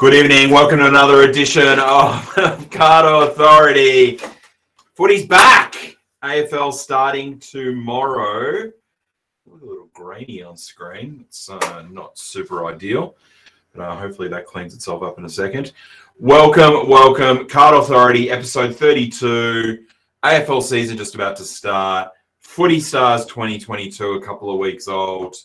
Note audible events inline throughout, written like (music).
Good evening. Welcome to another edition of (laughs) Card Authority. Footy's back. AFL starting tomorrow. A little grainy on screen. It's uh, not super ideal, but uh, hopefully that cleans itself up in a second. Welcome, welcome. Card Authority, episode 32. AFL season just about to start. Footy Stars 2022, a couple of weeks old.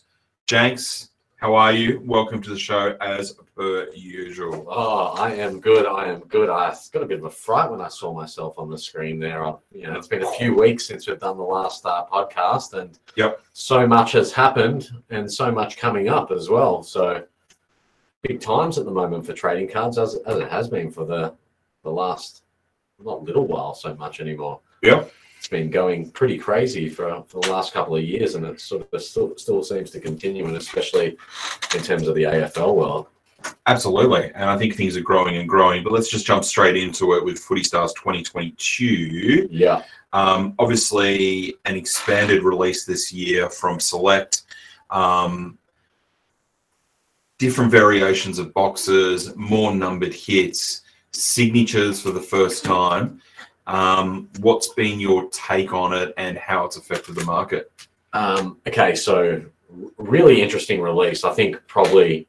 Janks, how are you? Welcome to the show as per usual. Oh, I am good. I am good. I got a bit of a fright when I saw myself on the screen there. I, you know, it's been a few weeks since we've done the last uh, podcast, and Yep. so much has happened, and so much coming up as well. So big times at the moment for trading cards, as, as it has been for the the last not little while so much anymore. Yep. It's been going pretty crazy for, for the last couple of years, and it sort of still still seems to continue, and especially in terms of the AFL world. Absolutely. And I think things are growing and growing. But let's just jump straight into it with Footy Stars 2022. Yeah. Um, obviously, an expanded release this year from Select. Um, different variations of boxes, more numbered hits, signatures for the first time. Um, what's been your take on it and how it's affected the market? Um, okay, so really interesting release. I think probably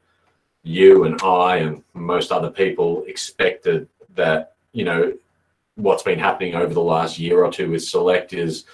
you and I and most other people expected that, you know, what's been happening over the last year or two with Select is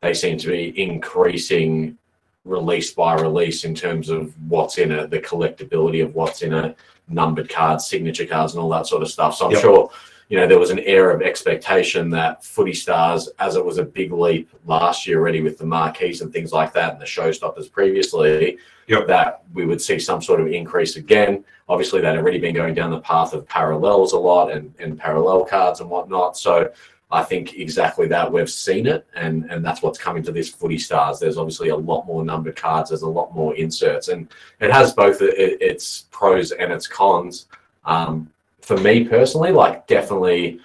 they seem to be increasing release by release in terms of what's in it, the collectability of what's in it, numbered cards, signature cards, and all that sort of stuff. So I'm Yep. sure, you know, there was an air of expectation that Footy Stars, as it was a big leap last year already with the marquees and things like that, and the showstoppers previously, Yep. that we would see some sort of increase again. Obviously, they'd already been going down the path of parallels a lot and, and parallel cards and whatnot. So I think exactly that we've seen it, and and that's what's coming to this Footy Stars. There's obviously a lot more numbered cards. There's a lot more inserts, and it has both its pros and its cons. Um, for me personally, like definitely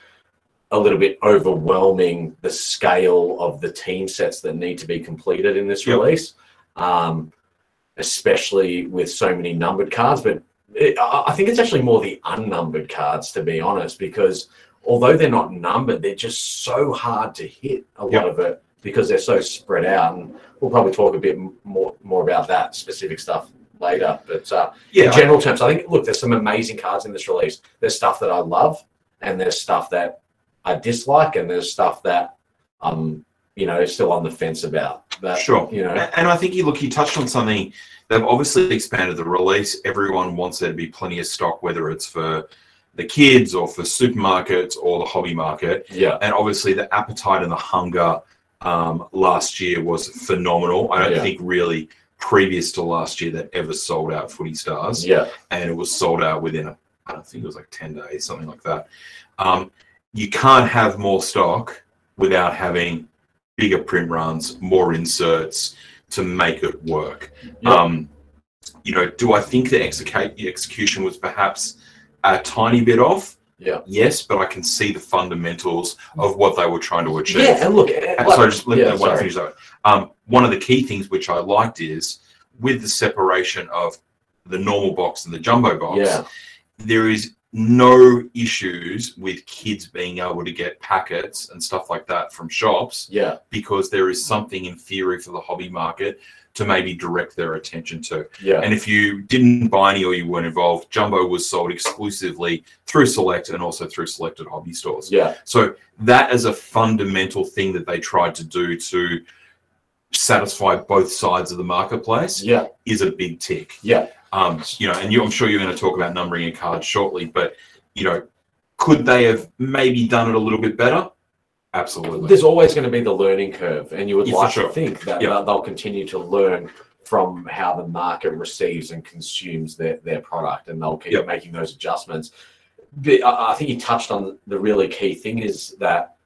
a little bit overwhelming the scale of the team sets that need to be completed in this Yep. release, um, especially with so many numbered cards. But it, I I think it's actually more the unnumbered cards, to be honest, because although they're not numbered, they're just so hard to hit a lot of it because they're so spread out. And we'll probably talk a bit more more about that specific stuff later. But uh, Yeah, in general terms, I think look, there's some amazing cards in this release. There's stuff that I love, and there's stuff that I dislike, and there's stuff that I'm you know still on the fence about. That Sure. you know, And I think you look, you touched on something. They've obviously expanded the release. Everyone wants there to be plenty of stock, whether it's for the kids or for supermarkets or the hobby market. yeah, And obviously, the appetite and the hunger um, last year was phenomenal. I don't Yeah. think really previous to last year that ever sold out Footy Stars, yeah, and it was sold out within a, I don't think it was like ten days, something like that. Um, you can't have more stock without having bigger print runs, more inserts to make it work. Yeah. Um, you know, do I think the execution was perhaps a tiny bit off? yeah, Yes, but I can see the fundamentals of what they were trying to achieve. yeah. And look, like- sorry, just let yeah, me want to sorry. finish that. Um, one of the key things which I liked is with the separation of the normal box and the jumbo box, yeah, there is no issues with kids being able to get packets and stuff like that from shops yeah, because there is something in theory for the hobby market to maybe direct their attention to. yeah, And if you didn't buy any or you weren't involved, Jumbo was sold exclusively through Select and also through selected hobby stores. yeah, So that is a fundamental thing that they tried to do to satisfy both sides of the marketplace yeah, is a big tick. yeah. Um, you know, and you, I'm sure you're going to talk about numbering your cards shortly, but you know, could they have maybe done it a little bit better? Absolutely. There's always going to be the learning curve, and you would Yeah, like sure. to think that Yeah. they'll- continue to learn from how the market receives and consumes their, their product, and they'll keep Yep. making those adjustments. But I think you touched on the really key thing is that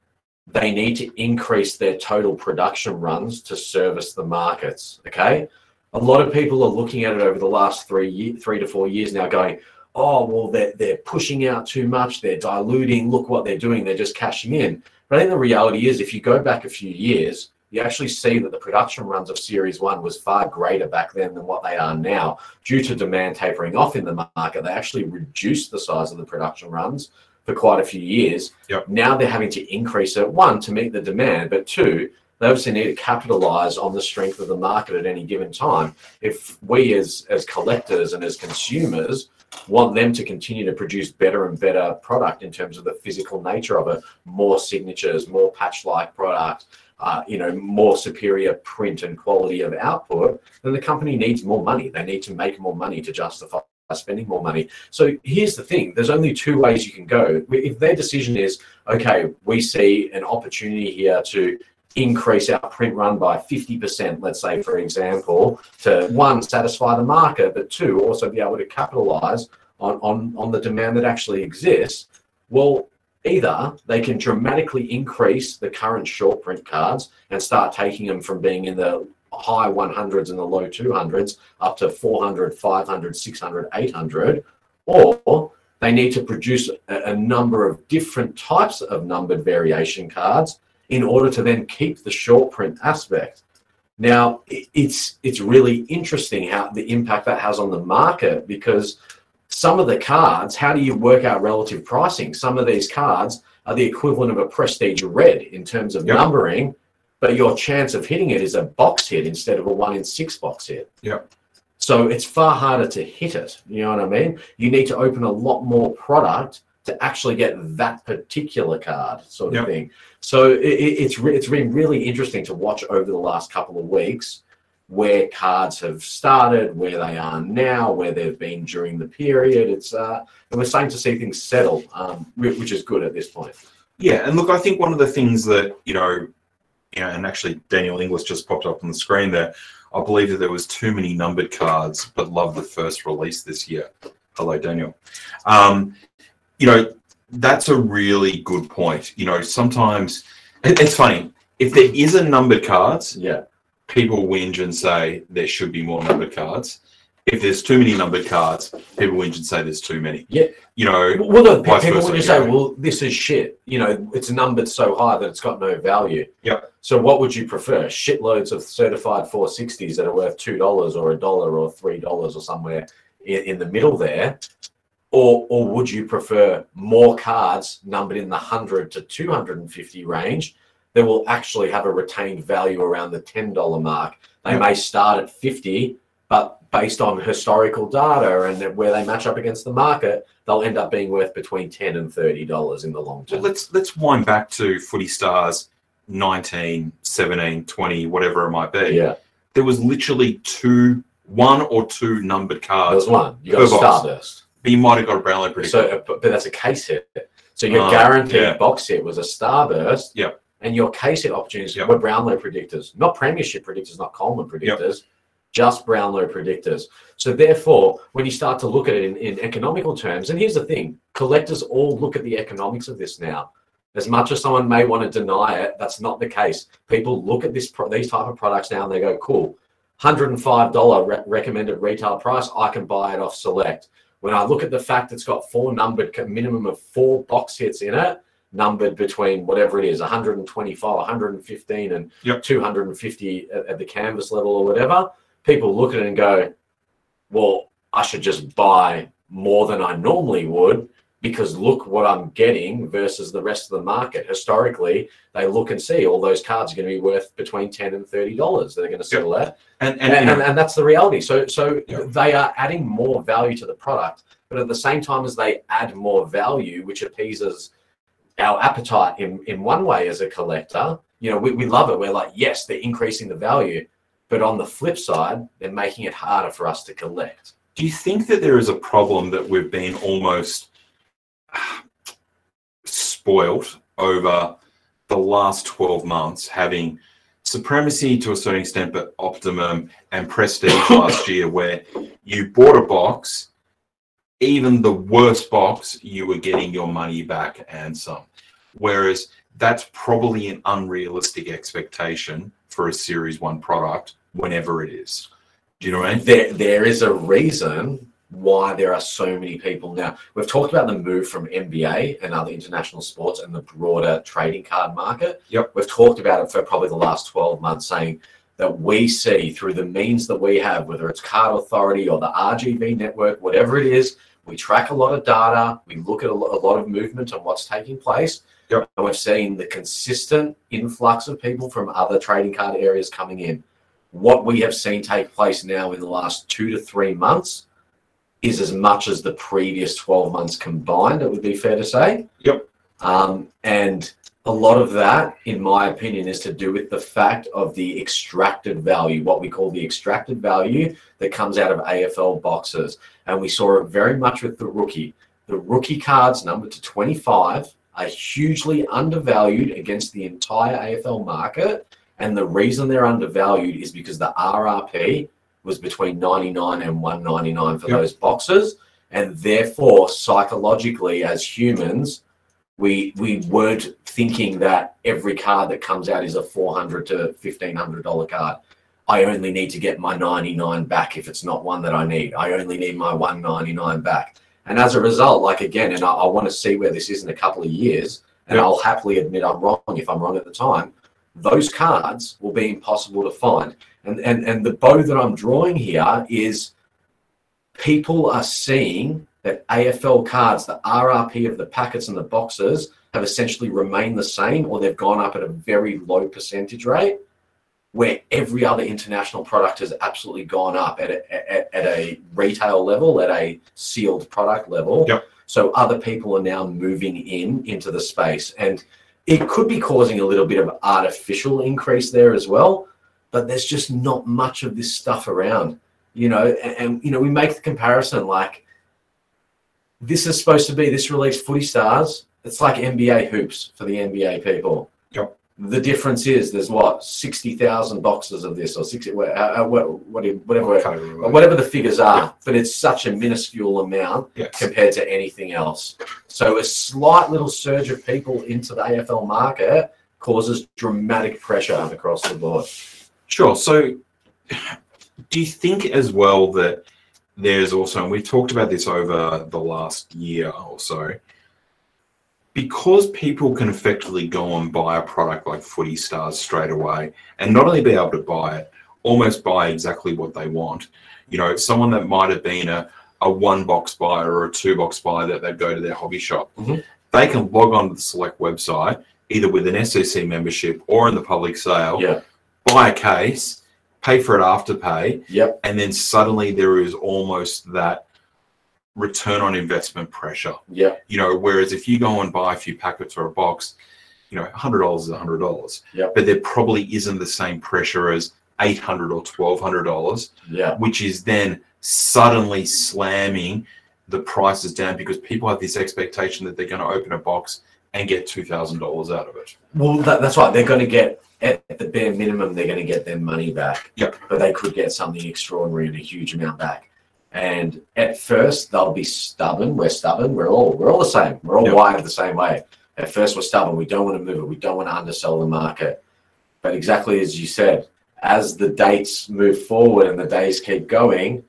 they need to increase their total production runs to service the markets. Okay, a lot of people are looking at it over the last three year, three to four years now, going, "Oh, well, they're they're pushing out too much. They're diluting. Look what they're doing. They're just cashing in." But I think the reality is, if you go back a few years, you actually see that the production runs of Series 1 was far greater back then than what they are now. Due to demand tapering off in the market, they actually reduced the size of the production runs for quite a few years. Yep. Now they're having to increase it, one, to meet the demand, but two, they obviously need to capitalize on the strength of the market at any given time. If we as, as collectors and as consumers want them to continue to produce better and better product in terms of the physical nature of it, more signatures, more patch-like product, uh, you know, more superior print and quality of output, then the company needs more money. They need to make more money to justify spending more money. So here's the thing: there's only two ways you can go. If their decision is, okay, we see an opportunity here to increase our print run by 50%, let's say, for example, to one, satisfy the market, but two, also be able to capitalize on, on, on the demand that actually exists. Well, either they can dramatically increase the current short print cards and start taking them from being in the high 100s and the low 200s up to 400, 500, 600, 800, or they need to produce a, a number of different types of numbered variation cards in order to then keep the short print aspect. Now, it's it's really interesting how the impact that has on the market because some of the cards, how do you work out relative pricing? Some of these cards are the equivalent of a prestige red in terms of Yep. numbering, but your chance of hitting it is a box hit instead of a one in six box hit. Yeah. So it's far harder to hit it. You know what I mean? You need to open a lot more product to actually get that particular card, sort of Yep. thing. So it, it- it's re- it's been really interesting to watch over the last couple of weeks where cards have started, where they are now, where they've been during the period. It's uh, and we're starting to see things settle, um, which is good at this point. Yeah, and look, I think one of the things that you know, you know, and actually Daniel Inglis just popped up on the screen there. I believe that there was too many numbered cards, but love the first release this year. Hello, Daniel. Um, you know, that's a really good point. You know, sometimes it- it's funny if there is a numbered cards, Yeah, people whinge and say there should be more numbered cards. If there's too many numbered cards, people whinge and say there's too many. Yeah. You know, well, look, people versa, would just say, "Well, this is shit." You know, it's numbered so high that it's got no value. Yeah. So, what would you prefer? Shitloads of certified 460s that are worth two dollars or a dollar or three dollars or somewhere in, in the middle there, or or would you prefer more cards numbered in the hundred to two hundred and fifty range that will actually have a retained value around the ten dollar mark? They may start at fifty, but based on historical data and where they match up against the market, they'll end up being worth between ten and thirty dollars in the long term. let's let's wind back to Footy Stars 19, 17, 20, whatever it might be. Yeah, There was literally two, one or two numbered cards. there was one. You got Per a box. Starburst. But you might have got a Brownlow predictor. So, uh, but, but that's a case hit. So your Ah, guaranteed yeah. box hit was a Starburst. Yep. And your case hit opportunities Yep. were Brownlow predictors, not Premiership predictors, not Coleman predictors, just Brownlow predictors. So therefore, when you start to look at it in, in economical terms, and here's the thing: collectors all look at the economics of this now. As much as someone may want to deny it, that's not the case. People look at this these type of products now and they go, "Cool, hundred and five dollar re- recommended retail price. I can buy it off Select." When I look at the fact it's got four numbered, minimum of four box hits in it, numbered between whatever it is, 125, 115, and Yep. 250 at, at the canvas level or whatever, people look at it and go, well, I should just buy more than I normally would because look what I'm getting versus the rest of the market. Historically, they look and see all those cards are going to be worth between 10 and 30 dollars. They're going to settle at eh? and, and, and, and, and that's the reality. So so Yeah. they are adding more value to the product, but at the same time as they add more value, which appeases our appetite in, in one way as a collector, you know, we, we love it. We're like, yes, they're increasing the value. But on the flip side, they're making it harder for us to collect. do you think that there is a problem that we've been almost ah, spoilt over the last 12 months having supremacy to a certain extent but optimum and prestige (coughs) last year where you bought a box even the worst box you were getting your money back and some whereas that's probably an unrealistic expectation for a series one product whenever it is do you know what i mean There, there is a reason why there are so many people now. We've talked about the move from NBA and other international sports and the broader trading card market. Yep. We've talked about it for probably the last 12 months, saying that we see through the means that we have, whether it's Card Authority or the RGB network, whatever it is, we track a lot of data, we look at a lot of movement on what's taking place. Yep. And we've seen the consistent influx of people from other trading card areas coming in. What we have seen take place now in the last two to three months is as much as the previous 12 months combined, it would be fair to say. Yep. Um, and a lot of that, in my opinion, is to do with the fact of the extracted value, what we call the extracted value that comes out of AFL boxes. And we saw it very much with the rookie. The rookie cards numbered to 25 are hugely undervalued against the entire AFL market. And the reason they're undervalued is because the RRP was between 99 and 199 for Yep. those boxes. And therefore, psychologically, as humans, we we weren't thinking that every card that comes out is a 400 to 1500 dollar card. I only need to get my 99 back if it's not one that I need. I only need my 199 back. And as a result, like again, and I, I want to see where this is in a couple of years, and. I'll happily admit I'm wrong if I'm wrong at the time. Those cards will be impossible to find. And and and the bow that I'm drawing here is people are seeing that AFL cards, the RRP of the packets and the boxes, have essentially remained the same or they've gone up at a very low percentage rate, where every other international product has absolutely gone up at a, at, at a retail level, at a sealed product level. Yep. So other people are now moving in into the space. And it could be causing a little bit of artificial increase there as well, but there's just not much of this stuff around you know, and, and, you know, we make the comparison like this is supposed to be this release footy stars. It's like NBA hoops for the NBA people. The difference is there's what sixty thousand boxes of this or sixty uh, uh, what what whatever remember. whatever the figures are, Yeah. but it's such a minuscule amount Yes. compared to anything else. So a slight little surge of people into the AFL market causes dramatic pressure across the board. Sure. So, do you think as well that there's also, and we've talked about this over the last year or so, because people can effectively go and buy a product like Footy Stars straight away and not only be able to buy it, almost buy exactly what they want. You know, someone that might have been a, a one box buyer or a two box buyer that they'd go to their hobby shop, Mhm. they can log on to the select website either with an SEC membership or in the public sale buy a case, pay for it after pay, Yep. and then suddenly there is almost that return on investment pressure. Yeah. You know, whereas if you go and buy a few packets or a box, you know, hundred dollars is hundred dollars. Yeah. But there probably isn't the same pressure as eight hundred or twelve hundred dollars, Yeah. which is then suddenly slamming the prices down because people have this expectation that they're going to open a box and get two thousand dollars out of it. Well, that, that's right. They're going to get at the bare minimum. They're going to get their money back. Yep. But they could get something extraordinary and a huge amount back. And at first, they'll be stubborn. We're stubborn. We're all we're all the same. We're all Yep. wired the same way. At first, we're stubborn. We don't want to move it. We don't want to undersell the market. But exactly as you said, as the dates move forward and the days keep going,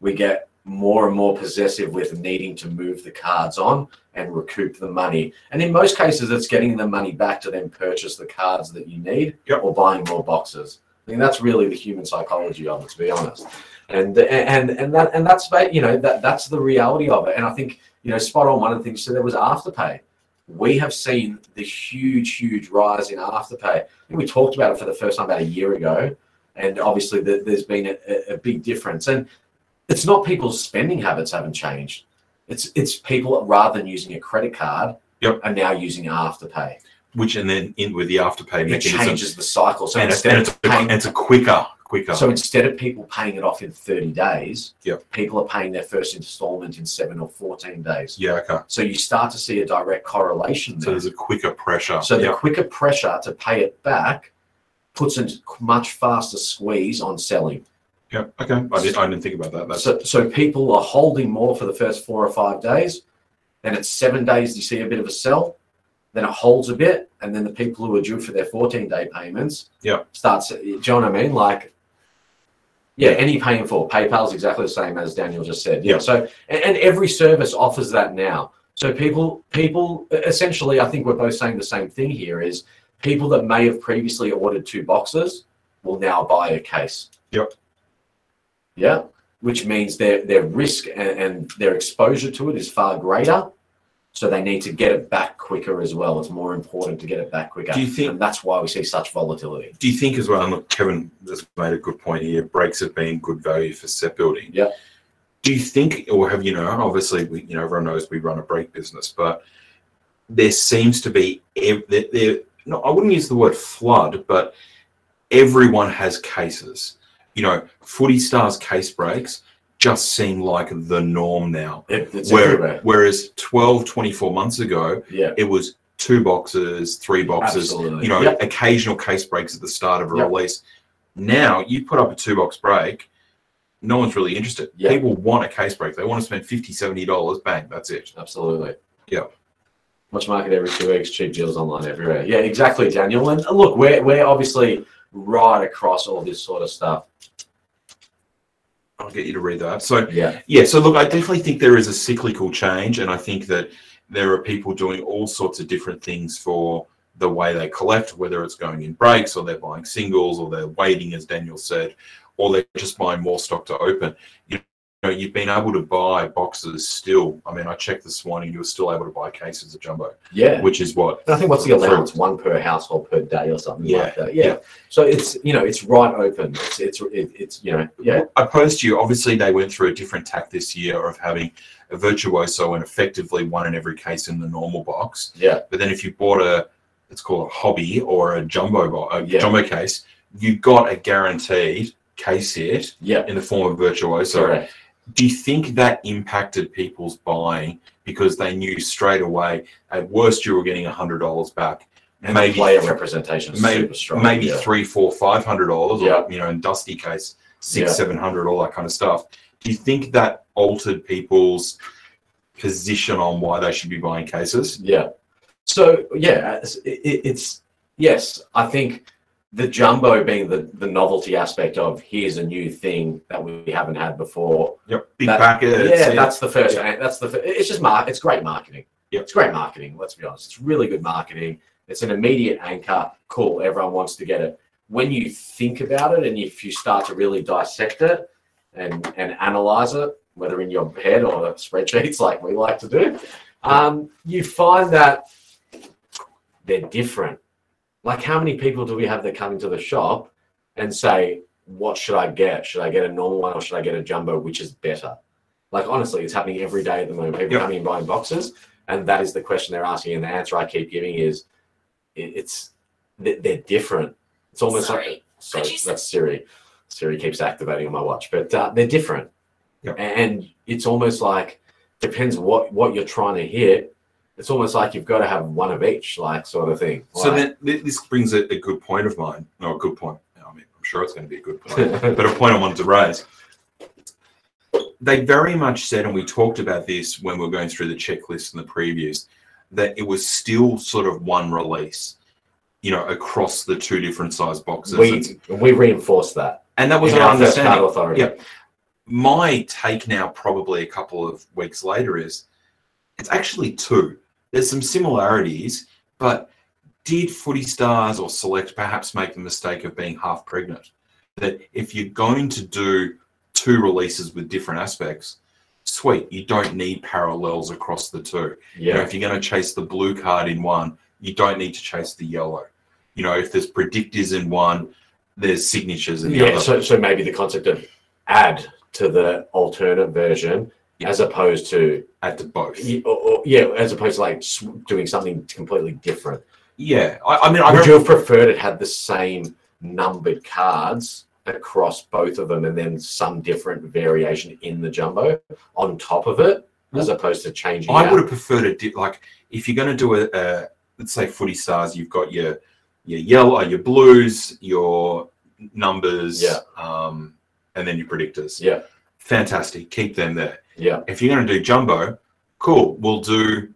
we get more and more possessive with needing to move the cards on and recoup the money. And in most cases, it's getting the money back to then purchase the cards that you need Yep. or buying more boxes. I mean, that's really the human psychology of it, to be honest. And and and that and that's you know that that's the reality of it. And I think you know spot on. One of the things said there was afterpay. We have seen the huge, huge rise in afterpay. We talked about it for the first time about a year ago, and obviously the, there's been a, a- big difference. And it's not people's spending habits haven't changed. It's it's people rather than using a credit card, Yep. are now using afterpay. Which and then in with the afterpay It mechanism, changes the cycle. So and, it's, and, it's a, and it's a quicker, quicker. so instead of people paying it off in 30 days, Yep. people are paying their first installment in seven or 14 days. yeah, okay. So you start to see a direct correlation So there's a quicker pressure. So the quicker pressure to pay it back puts a much faster squeeze on selling. yeah, okay. I didn't, I didn't think about that. That's So, so people are holding more for the first four or five days. Then it's seven days you see a bit of a sell. Then it holds a bit, and then the people who are due for their 14 day payments Yeah. starts. Do you know what I mean? Like Yeah, any pay in full. PayPal is exactly the same as Daniel just said. Yeah. Yeah. So and, and every service offers that now. So people people essentially I think we're both saying the same thing here is people that may have previously ordered two boxes will now buy a case. Yep. Yeah. Which means their their risk and, and their exposure to it is far greater. So they need to get it back quicker as well. It's more important to get it back quicker. Do you think- and that's why we see such volatility. Do you think as well? And look, Kevin has made a good point here. Breaks have been good value for set building. Yeah. Do you think, or have you know? Obviously, we you know everyone knows we run a break business, but there seems to be there, there no, I wouldn't use the word flood, but everyone has cases. You know, footy stars case breaks just seem like the norm now. It, Where, whereas 12, 24 months ago, Yeah. it was two boxes, three boxes, Absolutely. you know, Yep. occasional case breaks at the start of a Yep. release. Now you put up a two box break, no one's really interested. Yeah. People want a case break. They want to spend 50 $70, bang, that's it. Absolutely. Yeah. Watch market every two weeks, cheap deals online everywhere. Yeah, exactly, Daniel. And uh, look, we're we're obviously right across all this sort of stuff. I'll get you to read that. So, Yeah. yeah, so look, I definitely think there is a cyclical change, and I think that there are people doing all sorts of different things for the way they collect, whether it's going in breaks or they're buying singles or they're waiting, as Daniel said, or they're just buying more stock to open. You know, you've been able to buy boxes still. I mean, I checked this morning, you were still able to buy cases of jumbo, Yeah. which is what I think what's the allowance? One per household per day or something Yeah, like that. Yeah. yeah. So it's you know it's right open. It's it's it, it's you know yeah I posed to you, obviously, they went through a different tack this year of having a virtuoso and effectively one in every case in the normal box. yeah But then if you bought a, let's call it a hobby or a jumbo bo- a Yeah. jumbo case, you got a guaranteed case hit yeah. in the form of virtuoso. Correct. Do you think that impacted people's buying because they knew straight away at worst you were getting a hundred dollars back, And maybe player representation maybe super strong. maybe yeah. three, four, five hundred dollars, Yeah. or you know, in Dusty case, six, Yeah. seven hundred, all that kind of stuff. Do you think that altered people's position on why they should be buying cases? Yeah. So yeah, it's, it, it's yes. I think the jumbo being the the novelty aspect of here's a new thing that we haven't had before. Yep, big That- packets. yeah, that's the first. Yeah. That's the. It's just mar- It's great marketing. Yep. It's great marketing. Let's be honest. It's really good marketing. It's an immediate anchor. Cool. Everyone wants to get it. When you think about it, and if you start to really dissect it and and analyze it, whether in your head or spreadsheets (laughs) like we like to do, um, you find that they're different. Like, how many people do we have that come into the shop and say, "What should I get? Should I get a normal one or should I get a jumbo? Which is better?" Like, honestly, it's happening every day at the moment. People Yep. coming and buying boxes, and that is the question they're asking, and the answer I keep giving is, it's they- they're different. It's almost Sorry, like sorry, you that's Siri. Siri keeps activating on my watch, but uh, they're different, Yep. and it's almost like depends what what you're trying to hit. It's almost like you've got to have one of each, like sort of thing. So then this brings a, a good point of mine. No, a good point. I mean, I'm sure it's going to be a good point, (laughs) but a point I wanted to raise. They very much said, and we talked about this when we were going through the checklist and the previews, that it was still sort of one release, you know, across the two different size boxes. we we reinforce that. and that was our our first card understanding. authority. Yeah. My take now, probably a couple of weeks later, is it's actually two. There's some similarities, but did Footy Stars or Select perhaps make the mistake of being half pregnant? That if you're going to do two releases with different aspects, sweet, you don't need parallels across the two. You know, Yeah, if you're going to chase the blue card in one, you don't need to chase the yellow. You know, if there's predictors in one, there's signatures in the yeah. other. So so maybe the concept of add to the alternate version Yeah. as opposed to at the both. or, or- yeah, as opposed to like doing something completely different. Yeah, I, I mean, I Would you have preferred it had the same numbered cards across both of them and then some different variation in the jumbo on top of it, as opposed to changing? I out? would have preferred it. di- Like, if you're going to do a, a, let's say, footy stars, you've got your your yellow, your blues, your numbers, Yeah. um, and then your predictors. Yeah. Fantastic. Keep them there. Yeah, If you're going to do jumbo, cool. We'll do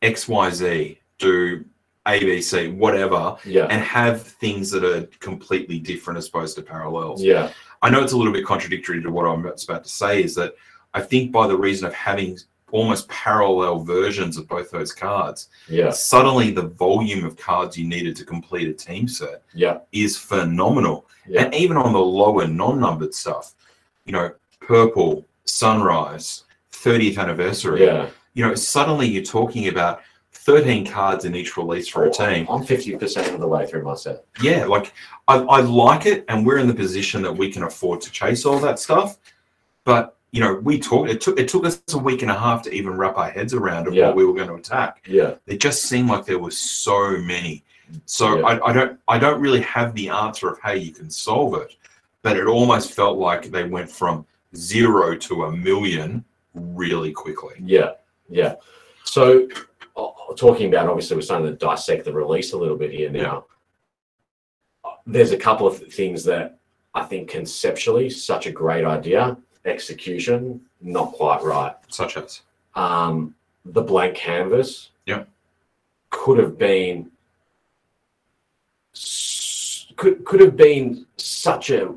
X, Y, Z. Do ABC, whatever, Yeah. and have things that are completely different as opposed to parallels. Yeah. I know it's a little bit contradictory to what I'm about about to say, is that I think by the reason of having almost parallel versions of both those cards, Yeah. suddenly the volume of cards you needed to complete a team set Yeah. is phenomenal. Yeah. And even on the lower non-numbered stuff, you know, purple, sunrise, 30th anniversary, Yeah. you know, suddenly you're talking about 13 cards in each release for a Oh, team. I'm 50% of the way through my set. Yeah, like I, I like it, and we're in the position that we can afford to chase all that stuff. But you know, we talked. It took it took us a week and a half to even wrap our heads around of Yeah. what we were going to attack. Yeah. It just seemed like there was so many. So Yeah. I, I don't I don't really have the answer of how you can solve it, but it almost felt like they went from zero to a million really quickly. Yeah, yeah. So, uh, talking about obviously, we're starting to dissect the release a little bit here now. There's a couple of things that I think conceptually, such a great idea. Execution, not quite right. Such as Um, the blank canvas, Yeah. could have been could could have been such a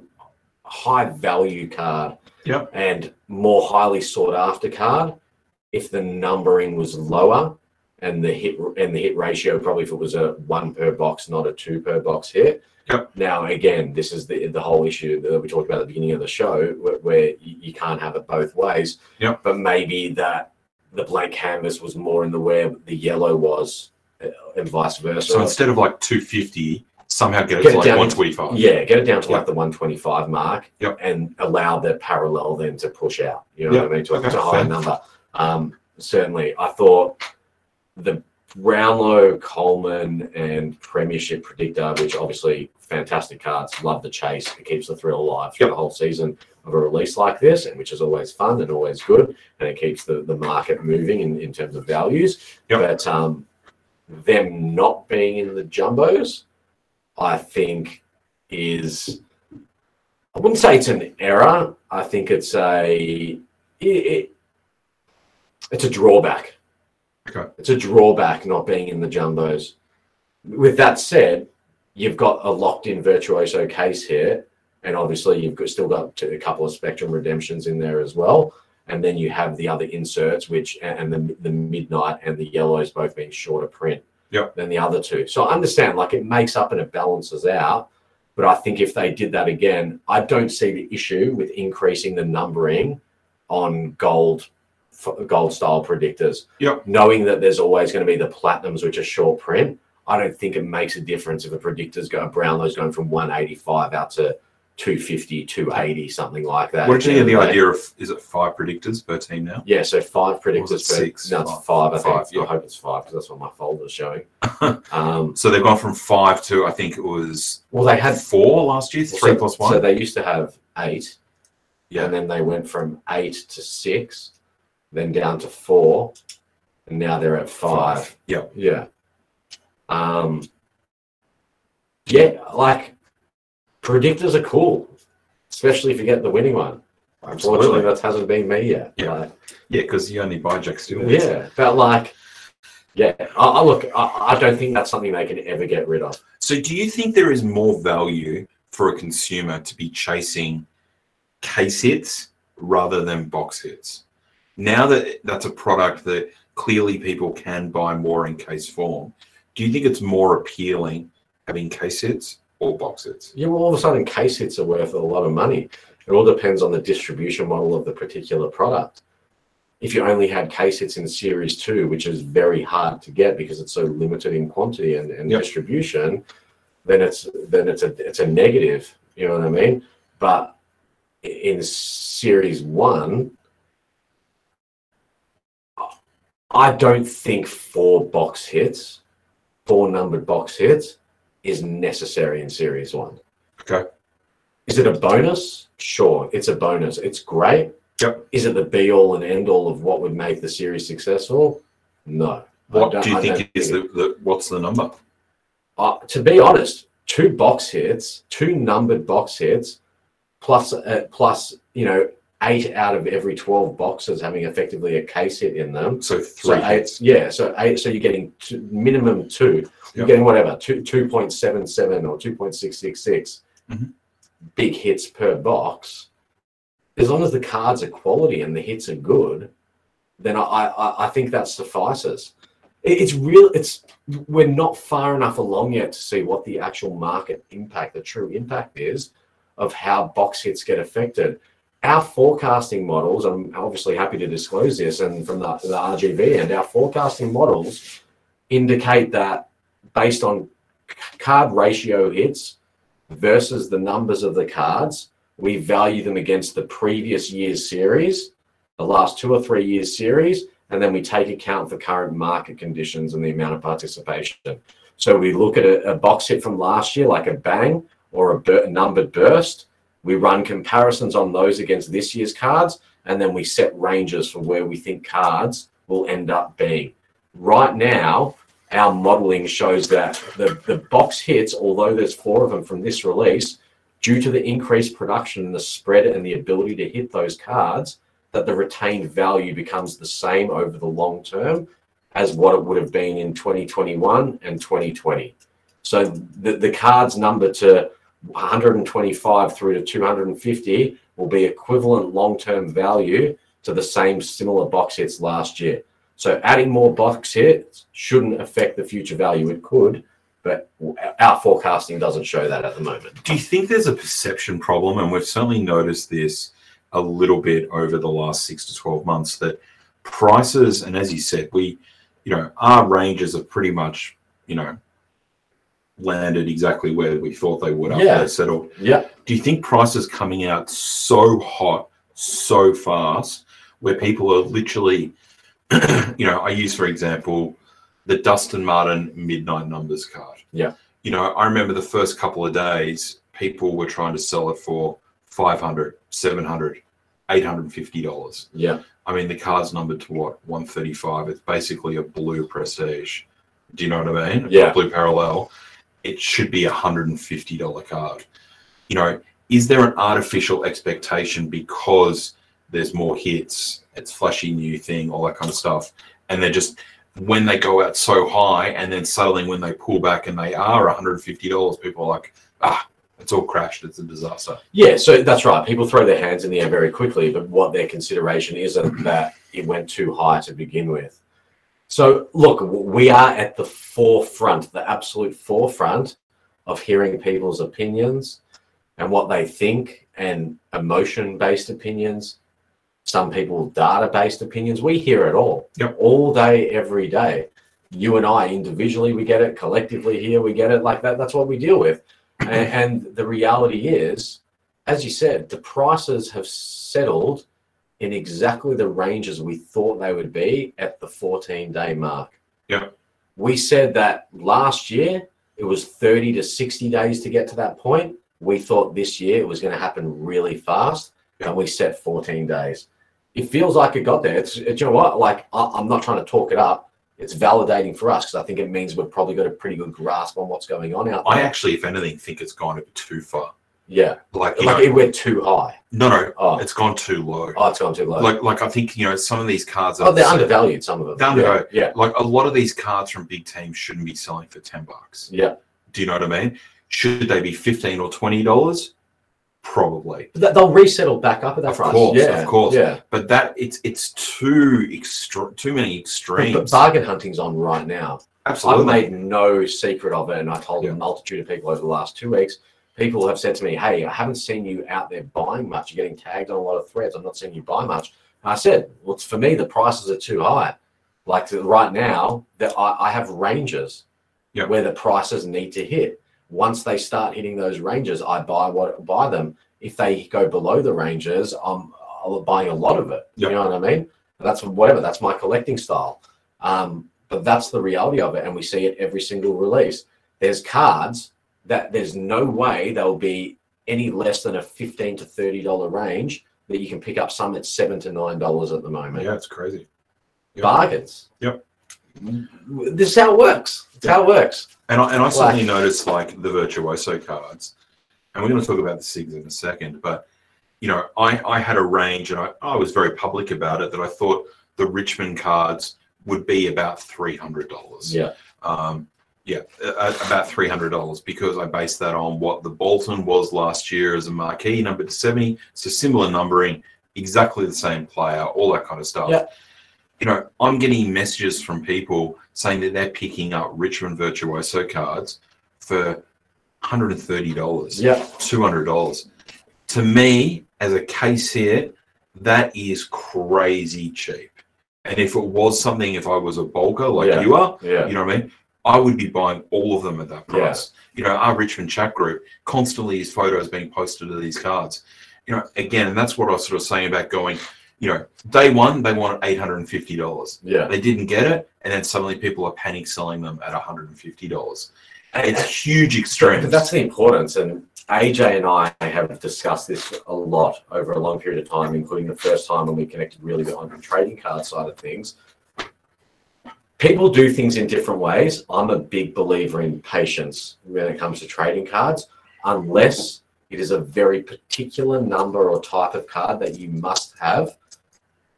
high value card Yeah. and more highly sought after card if the numbering was lower and the hit and the hit ratio probably if it was a one per box not a two per box hit Yep. now again this is the the whole issue that we talked about at the beginning of the show where, where you, can't have it both ways Yep. but maybe that the blank canvas was more in the where the yellow was uh, and vice versa so instead of like 250, somehow get it Get to it like down- 125. yeah, get it down to Yeah. like the 125 mark Yep. and allow the parallel then to push out. You know what I mean? To, a- Okay, to a higher fair. number. Um, certainly, I thought the Brownlow, Coleman, and Premiership Predictor, which obviously fantastic cards, love the chase. It keeps the thrill alive through Yep. the whole season of a release like this, and which is always fun and always good. And it keeps the, the market moving in, in terms of values. Yep. But um, them not being in the jumbos, I think is I wouldn't say it's an error. I think it's a it, it, it's a drawback. Okay. It's a drawback not being in the jumbos. With that said, you've got a locked-in virtuoso case here, and obviously you've got, still got a couple of spectrum redemptions in there as well. And then you have the other inserts, which and the the midnight and the yellows both being shorter print Yep. than the other two. So I understand, like it makes up and it balances out. But I think if they did that again, I don't see the issue with increasing the numbering on gold gold style predictors. Yep. Knowing that there's always going to be the platinums, which are short print, I don't think it makes a difference if a predictor's go Brownlow's going from 185 out to 250, 280, something like that. What did you think of the Yeah. idea of is it five predictors per team now? Yeah, so five predictors per six? No, it's Five. five. I think. Five, yeah. I hope it's five because that's what my folder's showing. (laughs) um, So they've gone from five to I think it was well, they had four last year, three so, plus one. So they used to have eight, Yeah. and then they went from eight to six, then down to four, and now they're at five. Yeah. Yeah. Um. Yeah, like predictors are cool, especially if you get the winning one. Unfortunately, Absolutely. that hasn't been me yet. Yeah. Like, Yeah, because you only buy Jack Stewart. yeah, but like, yeah, I, I look, I, I don't think that's something they can ever get rid of. So do you think there is more value for a consumer to be chasing case hits rather than box hits? Now that that's a product that clearly people can buy more in case form, do you think it's more appealing having case hits or box hits? Yeah, well, all of a sudden, case hits are worth a lot of money. It all depends on the distribution model of the particular product. If you only had case hits in Series 2, which is very hard to get because it's so limited in quantity and, and Yep. distribution, then it's then it's a it's a negative. You know what I mean? But in Series 1, I don't think four box hits, four numbered box hits, is necessary in Series 1. Okay. Is it a bonus? Sure, it's a bonus. It's great. Yep. Is it the be all and end all of what would make the series successful? No. What don't- you I think is think the, the what's the number? uh, to be honest, two box hits, two numbered box hits, plus uh, plus you know eight out of every 12 boxes having effectively a case hit in them. So So eight, yeah, so eight, so you're getting two, minimum two. You're Yep. getting whatever two two point seven seven or two point six six six Mhm. big hits per box. As long as the cards are quality and the hits are good, then I I, I think that suffices. It- It's real. It's we're not far enough along yet to see what the actual market impact, the true impact is of how box hits get affected. Our forecasting models, I'm obviously happy to disclose this, and from the, the RGV end, our forecasting models indicate that based on card ratio hits versus the numbers of the cards, we value them against the previous year's series, the last two or three years series, and then we take account for current market conditions and the amount of participation. So we look at a, a box hit from last year, like a bang or a bur- numbered burst. We run comparisons on those against this year's cards, and then we set ranges for where we think cards will end up being. Right now, our modeling shows that the, the box hits, although there's four of them from this release, due to the increased production and the spread and the ability to hit those cards, that the retained value becomes the same over the long term as what it would have been in 2021 and 2020. So the, the cards number to 125 through to 250 will be equivalent long-term value to the same similar box hits last year. So adding more box hits shouldn't affect the future value. It could, but our forecasting doesn't show that at the moment. Do you think there's a perception problem? And we've certainly noticed this a little bit over the last six to 12 months that prices, and as you said, we, you know, our ranges have pretty much, you know, landed exactly where we thought they would after Yeah. they settled. Yeah. Do you think prices coming out so hot, so fast, where people are literally, (clears throat) you know, I use, for example, the Dustin Martin Midnight Numbers card. Yeah. You know, I remember the first couple of days, people were trying to sell it for 500 700 $850. Yeah. I mean, the card's numbered to what? 135. It's basically a blue prestige. Do you know what I mean? Yeah. A blue parallel. It should be a $150 card. You know, is there an artificial expectation because there's more hits, it's flashy new thing, all that kind of stuff, and they're just when they go out so high and then suddenly when they pull back and they are $150, people are like, ah, it's all crashed, it's a disaster. Yeah, so that's right. People throw their hands in the air very quickly, but what their consideration isn't that it went too high to begin with. So, look, we are at the forefront, the absolute forefront of hearing people's opinions and what they think and emotion based opinions. Some people data based opinions. We hear it all, Yep. all day, every day. You and I individually, we get it. Collectively, here, we get it. Like that. That's what we deal with. And, and the reality is, as you said, the prices have settled in exactly the ranges we thought they would be at the 14 day mark. Yeah. We said that last year it was 30 to 60 days to get to that point. We thought this year it was going to happen really fast, Yeah. and we set 14 days. It feels like it got there. It's, it's you know what? Like I, I'm not trying to talk it up. It's validating for us because I think it means we've probably got a pretty good grasp on what's going on out there. I actually, if anything, think it's gone a bit too far. Yeah, Like, like know, it went too high. no, no, Oh, it's gone too low. oh, it's gone too low. Like, like I think you know some of these cards. oh, are they're undervalued. Some of them. They're undervalued. Yeah, Like a lot of these cards from big teams shouldn't be selling for ten bucks. yeah. Do you know what I mean? Should they be fifteen or twenty dollars? Probably. Th- They'll resettle back up at that Of price. course, yeah, of course. Yeah. But that it's it's too extra, too many But extremes. bargain hunting's on right now. Absolutely. I've made no secret of it, and I told Yeah. a multitude of people over the last two weeks. People have said to me, "Hey, I haven't seen you out there buying much. You're getting tagged on a lot of threads. I'm not seeing you buy much." And I said, "Well, for me. The prices are too high. Like right now, that I, I have ranges Yeah. where the prices need to hit. Once they start hitting those ranges, I buy what buy them. If they go below the ranges, I'm, buying a lot of it. Yeah. You know what I mean? That's whatever. That's my collecting style. Um, but that's the reality of it, and we see it every single release. There's cards that there's no way they'll be any less than a fifteen to thirty dollar range that you can pick up some at seven to nine dollars at the moment. yeah, it's crazy. Yeah. Bargains. Yep. This is how it works. It's how it works. And I, and I Like- noticed like the virtuoso cards, and we're going to talk about the SIGs in a second. But you know, I, I had a range and I, I was very public about it that I thought the Richmond cards would be about $300. Yeah. Um, yeah, uh, about three hundred dollars because I based that on what the Bolton was last year as a marquee number to seventy. So similar numbering, exactly the same player, all that kind of stuff. Yeah. You know, I'm getting messages from people saying that they're picking up Richmond Virtuoso cards for hundred and thirty dollars, Yeah. two hundred dollars. To me, as a case here, that is crazy cheap. And if it was something, if I was a bulker like Yeah. you are, Yeah. you know what I mean? I would be buying all of them at that price. You know, our Richmond chat group constantly is photos being posted of these cards. You know, again, and that's what I was sort of saying about going, you know, day one, they wanted $850. Yeah. They didn't get it. And then suddenly people are panic selling them at $150. It's huge extremes. But that's the importance, and AJ and I have discussed this a lot over a long period of time, including the first time when we connected really on the trading card side of things. People do things in different ways. I'm a big believer in patience when it comes to trading cards, unless it is a very particular number or type of card that you must have,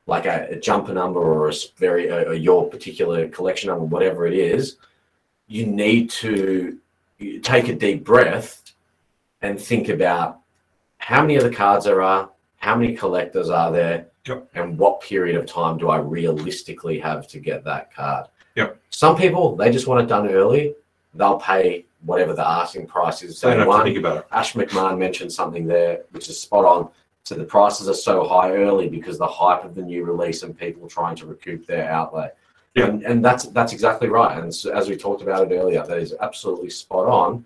like a, a jumper number or a very uh, your particular collection number, whatever it is. You need to take a deep breath and think about how many of the cards there are, how many collectors are there, Yep. and what period of time do I realistically have to get that card. Yep. Some people they just want it done early. They'll pay whatever the asking price is. So one. think about it. Ash McMahon mentioned something there, which is spot on. So the prices are so high early because the hype of the new release and people trying to recoup their outlay. Yeah. And, and that's that's exactly right. And so, as we talked about it earlier, that is absolutely spot on.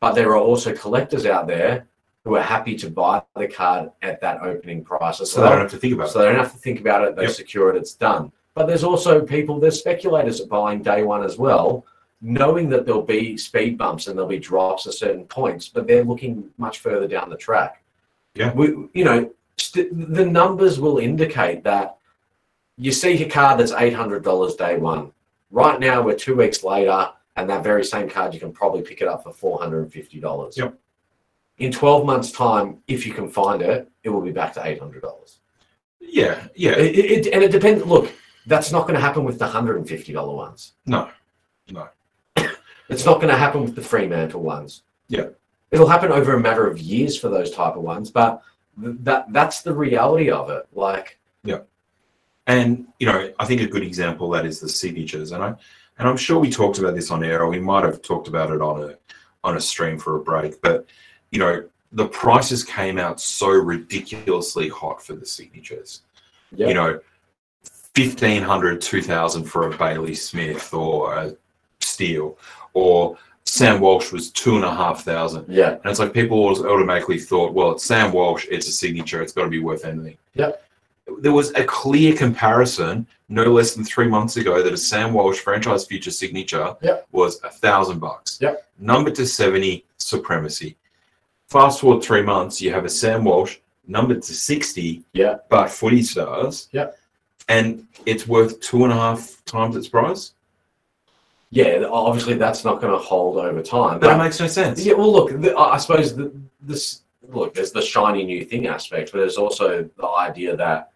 But there are also collectors out there who are happy to buy the card at that opening price as So they don't have to think about it. So they don't have to think about it. They Yep. secure it. It's done. But there's also people. There's speculators buying day one as well, knowing that there'll be speed bumps and there'll be drops at certain points, but they're looking much further down the track. Yeah. we, you know, st- the numbers will indicate that you see a card that's eight hundred dollars day one. Right now, we're two weeks later, and that very same card you can probably pick it up for four hundred and fifty dollars. Yep. In twelve months' time, if you can find it, it will be back to eight hundred dollars. Yeah, yeah. It, it, and it depends. Look, that's not going to happen with the hundred and fifty dollar ones. No, no. (coughs) It's not going to happen with the Fremantle ones. Yeah. it'll happen over a matter of years for those type of ones, but th- that that's the reality of it. Like, yeah. And you know, I think a good example of that is the signatures, and I and I'm sure we talked about this on air, or we might have talked about it on a on a stream for a break. But you know, the prices came out so ridiculously hot for the signatures. yeah, You know, 1500 2000 for a Bailey Smith or a Steele, or Sam Walsh was two and a half thousand. yeah, And it's like people automatically thought, well, it's Sam Walsh, it's a signature, it's got to be worth anything. Yep. There was a clear comparison no less than three months ago that a Sam Walsh franchise future signature Yep. was a thousand bucks. Yep. Number to 70, supremacy. Fast forward three months, you have a Sam Walsh numbered to 60, yeah, but footy stars. Yeah. And it's worth two and a half times its price. yeah. Obviously, that's not going to hold over time. That makes no sense. yeah, well, look, the, I I suppose the, this look there's the shiny new thing aspect, but there's also the idea that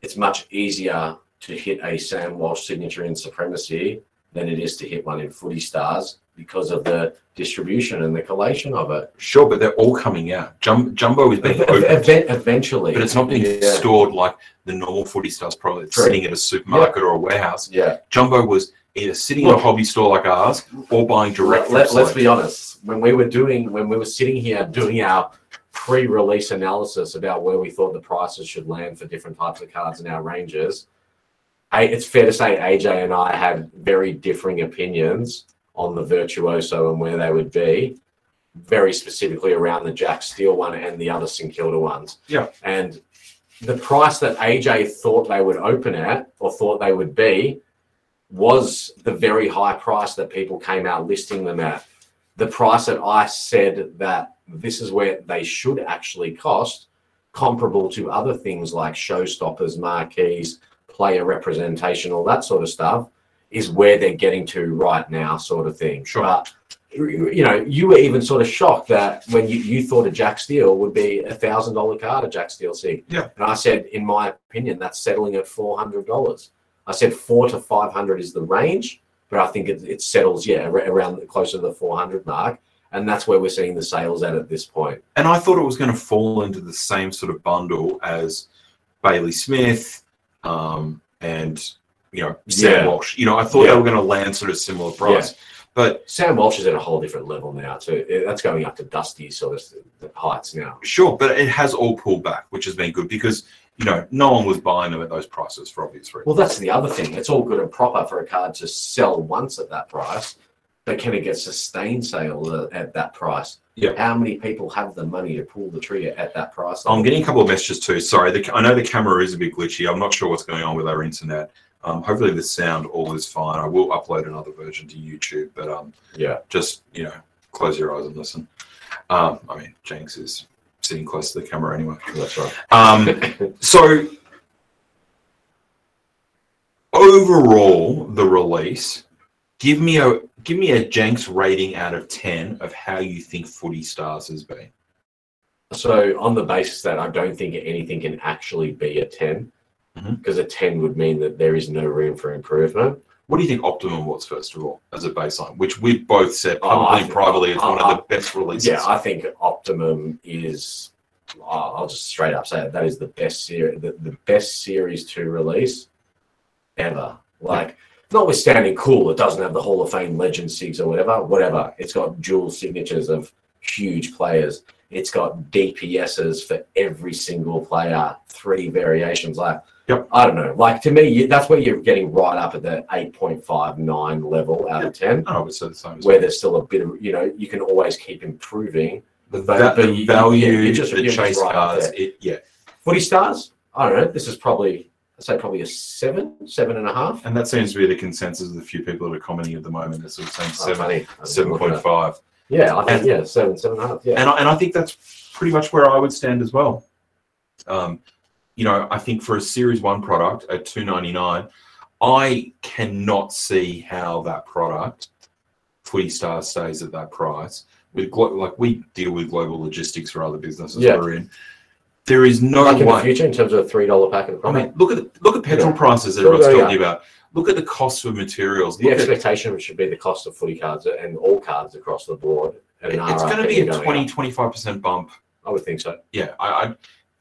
it's much easier to hit a Sam Walsh signature in supremacy than it is to hit one in footy stars because of the distribution and the collation of it. Sure, but they're all coming out. Jum- Jumbo is being opened. ev- eventually, But it's not being Yeah. stored like the normal footy stuff's probably True. sitting at a supermarket or a warehouse. Yeah. Jumbo was either sitting in a hobby store like ours or buying direct Let, from let, us be honest. When we were doing, when we were sitting here doing our pre-release analysis about where we thought the prices should land for different types of cards in our ranges, I, it's fair to say AJ and I had very differing opinions on the virtuoso and where they would be, very specifically around the Jack Steele one and the other St Kilda ones. Yeah. And the price that AJ thought they would open at or thought they would be was the very high price that people came out listing them at. The price that I said that this is where they should actually cost, comparable to other things like showstoppers, marquees, player representation, all that sort of stuff, is where they're getting to right now, sort of thing. Sure. But you know, you were even sort of shocked that when you, you thought a Jack Steele would be a thousand dollar card, a Jack Steele Sig. Yeah. And I said, in my opinion, that's settling at four hundred dollars. I said four to five hundred is the range, but I think it, it settles, yeah, around closer to the four hundred mark, and that's where we're seeing the sales at at this point. And I thought it was going to fall into the same sort of bundle as Bailey Smith um, and you know Sam Yeah. Walsh. You know, I thought Yeah. they were going to land sort of similar price. But Sam Walsh is at a whole different level now So It- That's going up to Dusty sort of the heights now. sure, but it has all pulled back, which has been good because you know no one was buying them at those prices for obvious reasons. Well, that's the other thing. It's all good and proper for a card to sell once at that price, but can it get sustained sale at- at that price? Yeah. How many people have the money to pull the trigger at that price? I'm getting a couple of messages too. Sorry, the, I know the camera is a bit glitchy. I'm not sure what's going on with our internet. Um, hopefully the sound all is fine. I will upload another version to YouTube, but um, Yeah. just you know, close your eyes and listen. Um, I mean, Jenks is sitting close to the camera anyway. That's right. Um, (laughs) so overall, the release. Give me a give me a Jenks rating out of ten of how you think Footy Stars has been. So on the basis that I don't think anything can actually be a 10, Mhm. because a 10 would mean that there is no room for improvement. What do you think Optimum was first of all as a baseline? Which we've both said Oh, publicly think- privately it's one of the best releases. Yeah, I think Optimum is. I'll I'll just straight up say it. That is the best series, the, the best series to release ever. Like, notwithstanding, cool. It doesn't have the Hall of Fame legend sigs or whatever. Whatever. It's got dual signatures of huge players. It's got DPSs for every single player. Three variations. Like, Yep. I don't know. Like to me, you, that's where you're getting right up at the eight point five nine level out of ten I would say the same. As where there's still a bit of you know you can always keep improving. the, but- va- but the you- value, you just- the chase right there. it, yeah, Footy stars, I don't know. This is probably I'd say probably a seven, seven and a half. and that seems to be the consensus of the few people that are commenting at the moment. They're sort of saying Oh, seven, funny. Seven look at point that. five. Yeah, I think And- yeah, seven, seven and a half. Yeah, and I, and I think that's pretty much where I would stand as well. Um, you know, I think for a Series One product at two ninety nine, I cannot see how that product, Footy Star, stays at that price. With glo- like we deal with global logistics for other businesses Yeah. we're in. There is no like in the future in terms of a three dollar packet of product. I mean, look at the, look at petrol Yeah. prices that everyone's talking about. Look at the cost of materials. the Look at- expectation should be the cost of footy cards and all cards across the board. it's going to be a going 20 up. 25 percent bump I would think so. yeah, I, I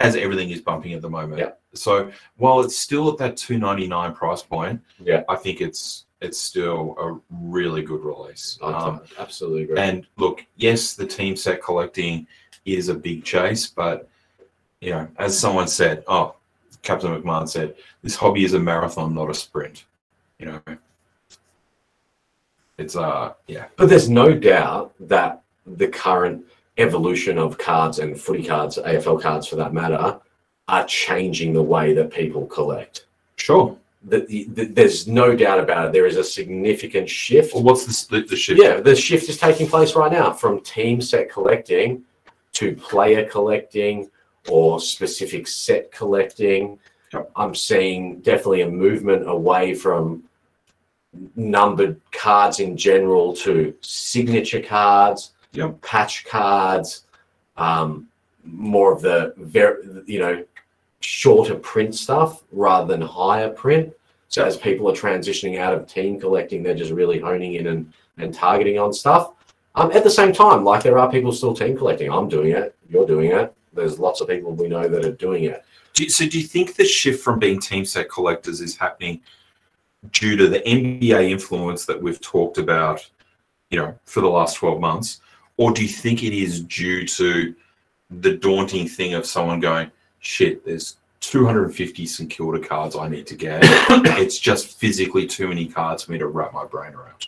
as everything is bumping at the moment. Yeah. So while it's still at that two ninety nine price point, Yeah. I think it's it's still a really good release. Um, absolutely agree. and look, yes, the team set collecting is a big chase, but you know, as someone said, oh, Captain McMahon said, this hobby is a marathon, not a sprint. You know, it's uh, yeah, But there's no doubt that the current evolution of cards and footy cards, AFL cards for that matter, are changing the way that people collect. sure. The, the, the- there's no doubt about it. There is a significant shift. Well, what's the? The shift? Yeah, the shift is taking place right now from team set collecting to player collecting or specific set collecting. Yep. I'm seeing definitely a movement away from numbered cards in general to signature cards, Yep. patch cards, um, more of the very, you know, shorter print stuff rather than higher print. So as people are transitioning out of team collecting, they're just really honing in and, and targeting on stuff. Um, at the same time, like there are people still team collecting. I'm doing it. You're doing it. There's lots of people we know that are doing it. Do you, so do you think the shift from being team set collectors is happening due to the NBA influence that we've talked about, you know, for the last 12 months? Or do you think it is due to the daunting thing of someone going, shit, there's 250 St Kilda cards I need to get. (coughs) it's just physically too many cards for me to wrap my brain around.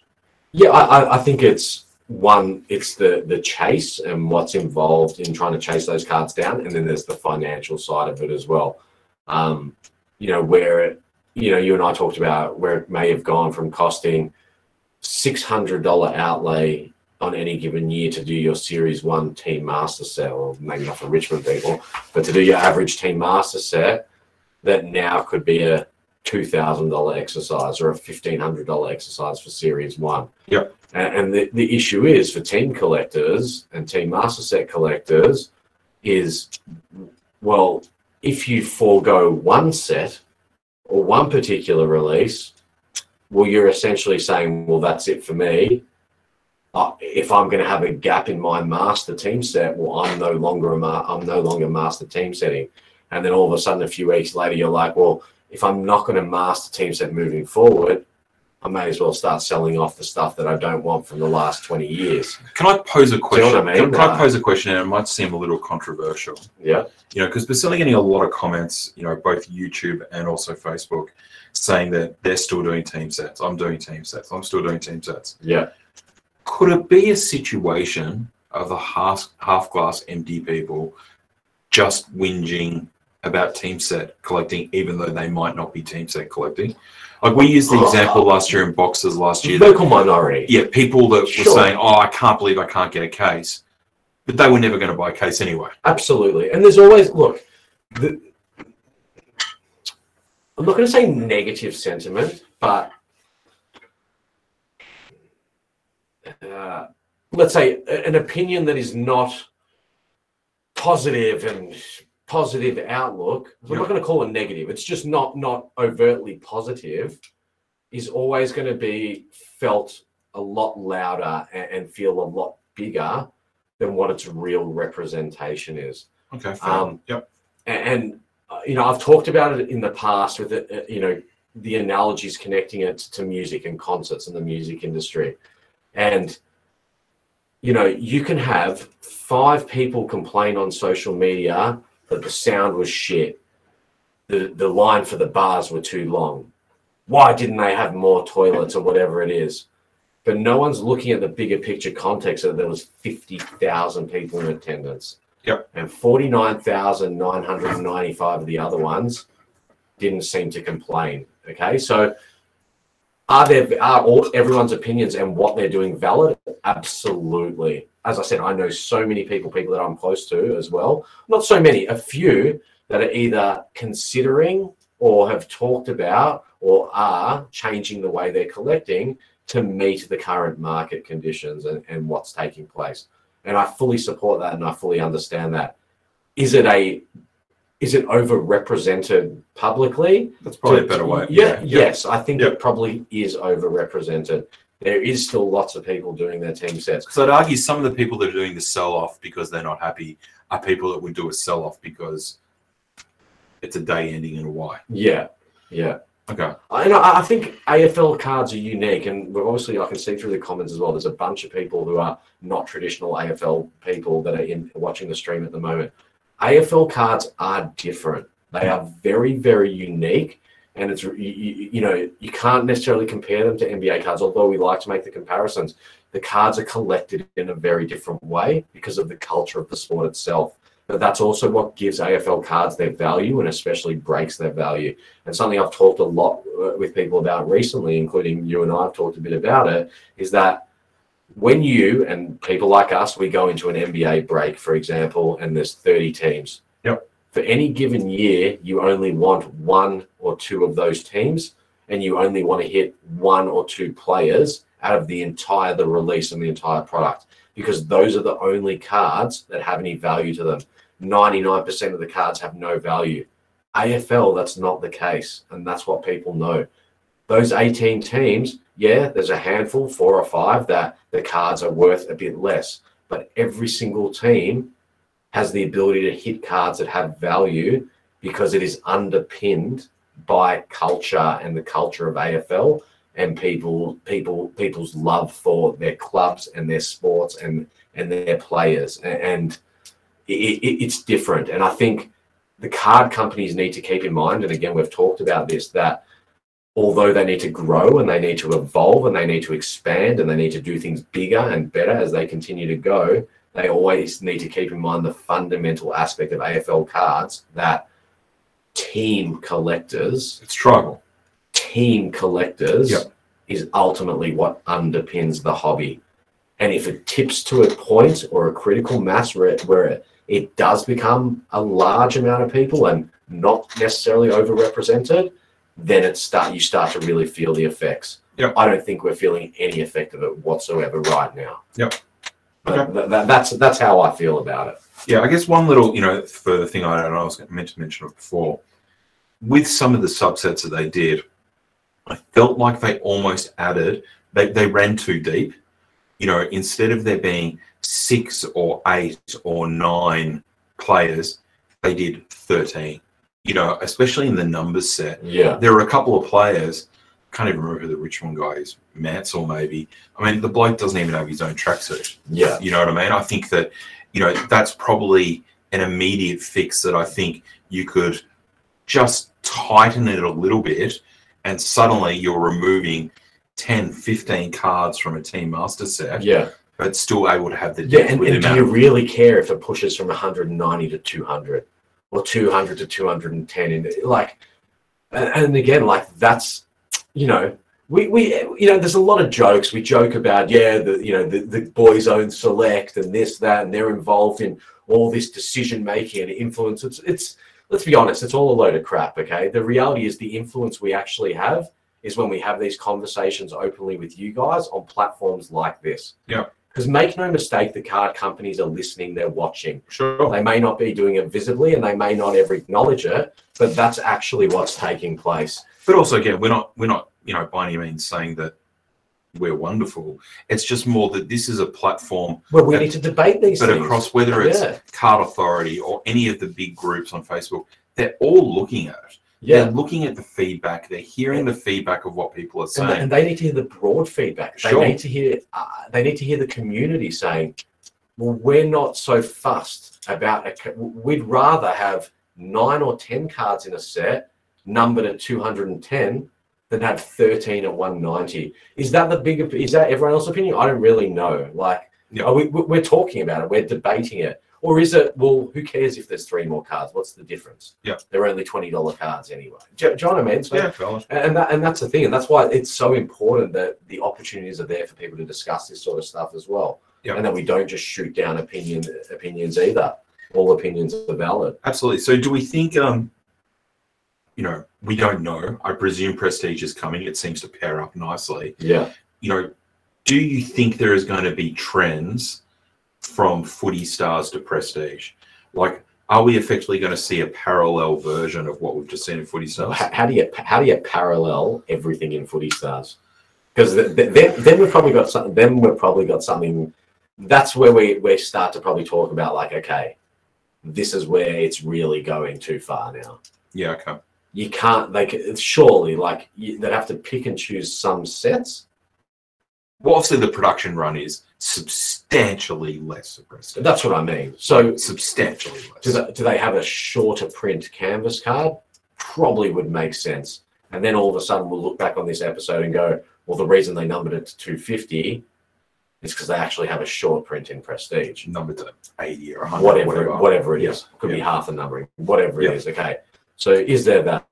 Yeah, I, I- think it's one, it's the the chase and what's involved in trying to chase those cards down, and then there's the financial side of it as well. Um, you know, where it, you know, you and I talked about where it may have gone from costing six hundred dollar outlay on any given year to do your Series One Team Master set, or maybe not for Richmond people, but to do your average Team Master set, that now could be a two thousand dollar exercise or a fifteen hundred dollar exercise for Series One. Yep. And, and the, the issue is for team collectors and team master set collectors is well, if you forego one set or one particular release, well, you're essentially saying, well, that's it for me. Uh, if I'm going to have a gap in my master team set, well, I'm no longer a ma- I'm no longer master team setting. And then all of a sudden, a few weeks later, you're like, well, if I'm not going to master team set moving forward, I may as well start selling off the stuff that I don't want from the last 20 years. Can I pose a you know question? what I mean? Can, can I pose a question? And it might seem a little controversial. Yeah. you know, because we're still getting a lot of comments, you know, both YouTube and also Facebook, saying that they're still doing team sets. I'm doing team sets. I'm still doing team sets. Yeah. Could it be a situation of the half half glass empty people just whinging about team set collecting, even though they might not be team set collecting? Like we used the oh. example last year in boxes last year. Vocal minority. yeah, people that were saying, "Oh, I can't believe I can't get a case," but they were never going to buy a case anyway. Absolutely. And there's always, look, the, I'm not going to say negative sentiment, but uh, let's say an opinion that is not positive and positive outlook. I'm Yeah. not going to call it negative. It's just not not overtly positive. Is always going to be felt a lot louder and, and feel a lot bigger than what its real representation is. Okay. fair. Um, yep. And, and uh, you know, I've talked about it in the past with it, uh, you know, the analogies connecting it to music and concerts and the music industry. And, you know, you can have five people complain on social media that the sound was shit. The, the line for the bars were too long. Why didn't they have more toilets or whatever it is? But no one's looking at the bigger picture context that there was 50,000 people in attendance Yep. and 49,995 of the other ones didn't seem to complain. Okay, so are there are all everyone's opinions and what they're doing valid? Absolutely. As I said, I know so many people, people that I'm close to as well. Not so many, a few that are either considering or have talked about or are changing the way they're collecting to meet the current market conditions and, and what's taking place and I fully support that and I fully understand that. Is it a it overrepresented publicly? That's probably a better way. Yeah, yes, I think Yeah. it probably is overrepresented. There is still lots of people doing their team sets. So I'd argue some of the people that are doing the sell off because they're not happy are people that would do a sell off because it's a day ending in a Y. Yeah, yeah. Okay. I know. I I think AFL cards are unique, and we're obviously I can see through the comments as well. There's a bunch of people who are not traditional AFL people that are in watching the stream at the moment. AFL cards are different. They are very, very unique, and it's you, you, know you can't necessarily compare them to NBA cards. Although we like to make the comparisons, the cards are collected in a very different way because of the culture of the sport itself. But that's also what gives AFL cards their value, and especially breaks their value and something I've talked a lot uh, with people about recently, including you and I have talked a bit about it, is that when you and people like us, we go into an NBA break, for example, and there's 30 teams. Yep. For any given year, you only want one or two of those teams, and you only want to hit one or two players out of the entire the release and the entire product, because those are the only cards that have any value to them. 99% of the cards have no value. AFL, that's not the case. And that's what people know. Those 18 teams, yeah, there's a handful, four or five, that the cards are worth a bit less. But every single team has the ability to hit cards that have value because it is underpinned by culture and the culture of AFL and people people people's love for their clubs and their sports and and their players and it, it, it's different and i think the card companies need to keep in mind, and again, we've talked about this, that although they need to grow and they need to evolve and they need to expand and they need to do things bigger and better as they continue to go, they always need to keep in mind the fundamental aspect of AFL cards that team collectors, It's tribal. team collectors Yep. is ultimately what underpins the hobby. And if it tips to a point or a critical mass where it, where it, it does become a large amount of people and not necessarily overrepresented, then it start you start to really feel the effects. Yep. I don't think we're feeling any effect of it whatsoever right now. Yep. Okay. th- th- that's that's how I feel about it. Yeah, I guess one little, you know, further thing I, I was meant to mention it before. With some of the subsets that they did, I felt like they almost added, they, they ran too deep. You know, instead of there being six or eight or nine players, they did 13. You know, especially in the numbers set. Yeah. There were a couple of players, can't even remember who the Richmond guy is, Mansell maybe. I mean, the bloke doesn't even have his own tracksuit. Yeah. You know what I mean? I think that, you know, that's probably an immediate fix that I think you could just tighten it a little bit and suddenly you're removing 10, 15 cards from a team master set, Yeah. but still able to have the Yeah. And, and do you really care if it pushes from 190 to 200 or 200 to 210? And like, and, and again, like that's, you know, we, we, you know, there's a lot of jokes. We joke about, yeah, the, you know, the, the boys own select and this, that, and they're involved in all this decision making and influence. It's, it's, let's be honest, it's all a load of crap. Okay. The reality is the influence we actually have is when we have these conversations openly with you guys on platforms like this. Yeah. Because make no mistake, the card companies are listening, they're watching. Sure. They may not be doing it visibly and they may not ever acknowledge it, but that's actually what's taking place. But also, again, we're not, we're not, you know, by any means saying that we're wonderful. It's just more that this is a platform Well, we need to debate these but things. across whether it's yeah, Card Authority or any of the big groups on Facebook, they're all looking at it. Yeah. They're looking at the feedback. They're hearing the feedback of what people are saying. and they need to hear the broad feedback. They Sure. need to hear. Uh, they need to hear the community saying, "Well, we're not so fussed about. A, we'd rather have nine or ten cards in a set, numbered at two hundred and ten, than have thirteen at one ninety." Is that the bigger? Is that everyone else's opinion? I don't really know. Like, Yeah. we- we're talking about it. We're debating it. Or is it, well, who cares if there's three more cards? What's the difference? Yeah. They're only $20 cards anyway. Do, you- know I mean? So yeah, and that, and that's the thing, and that's why it's so important that the opportunities are there for people to discuss this sort of stuff as well, Yep. and that we don't just shoot down opinion opinions either. All opinions are valid. Absolutely. So, do we think, um, you know, we don't know. I presume Prestige is coming. It seems to pair up nicely. Yeah, You know, do you think there is going to be trends from Footy Stars to Prestige? Like, are we effectively going to see a parallel version of what we've just seen in Footy Stars? how, how do you how do you parallel everything in Footy Stars? Because then then we've probably got something. Then we've probably got something. That's where we we start to probably talk about like, okay, this is where it's really going too far now. Yeah. Okay. You can't like surely like you, they'd have to pick and choose some sets Well, obviously, the production run is substantially less Prestige. That's what I mean. So, substantially less. do they, do they have a shorter print canvas card? Probably would make sense. And then all of a sudden, we'll look back on this episode and go, well, the reason they numbered it to 250 is because they actually have a short print in Prestige. number to 80 or 100 Whatever, whatever, whatever, it Yeah, is. Could be half the numbering, whatever it Yeah. is. Okay. So, is there that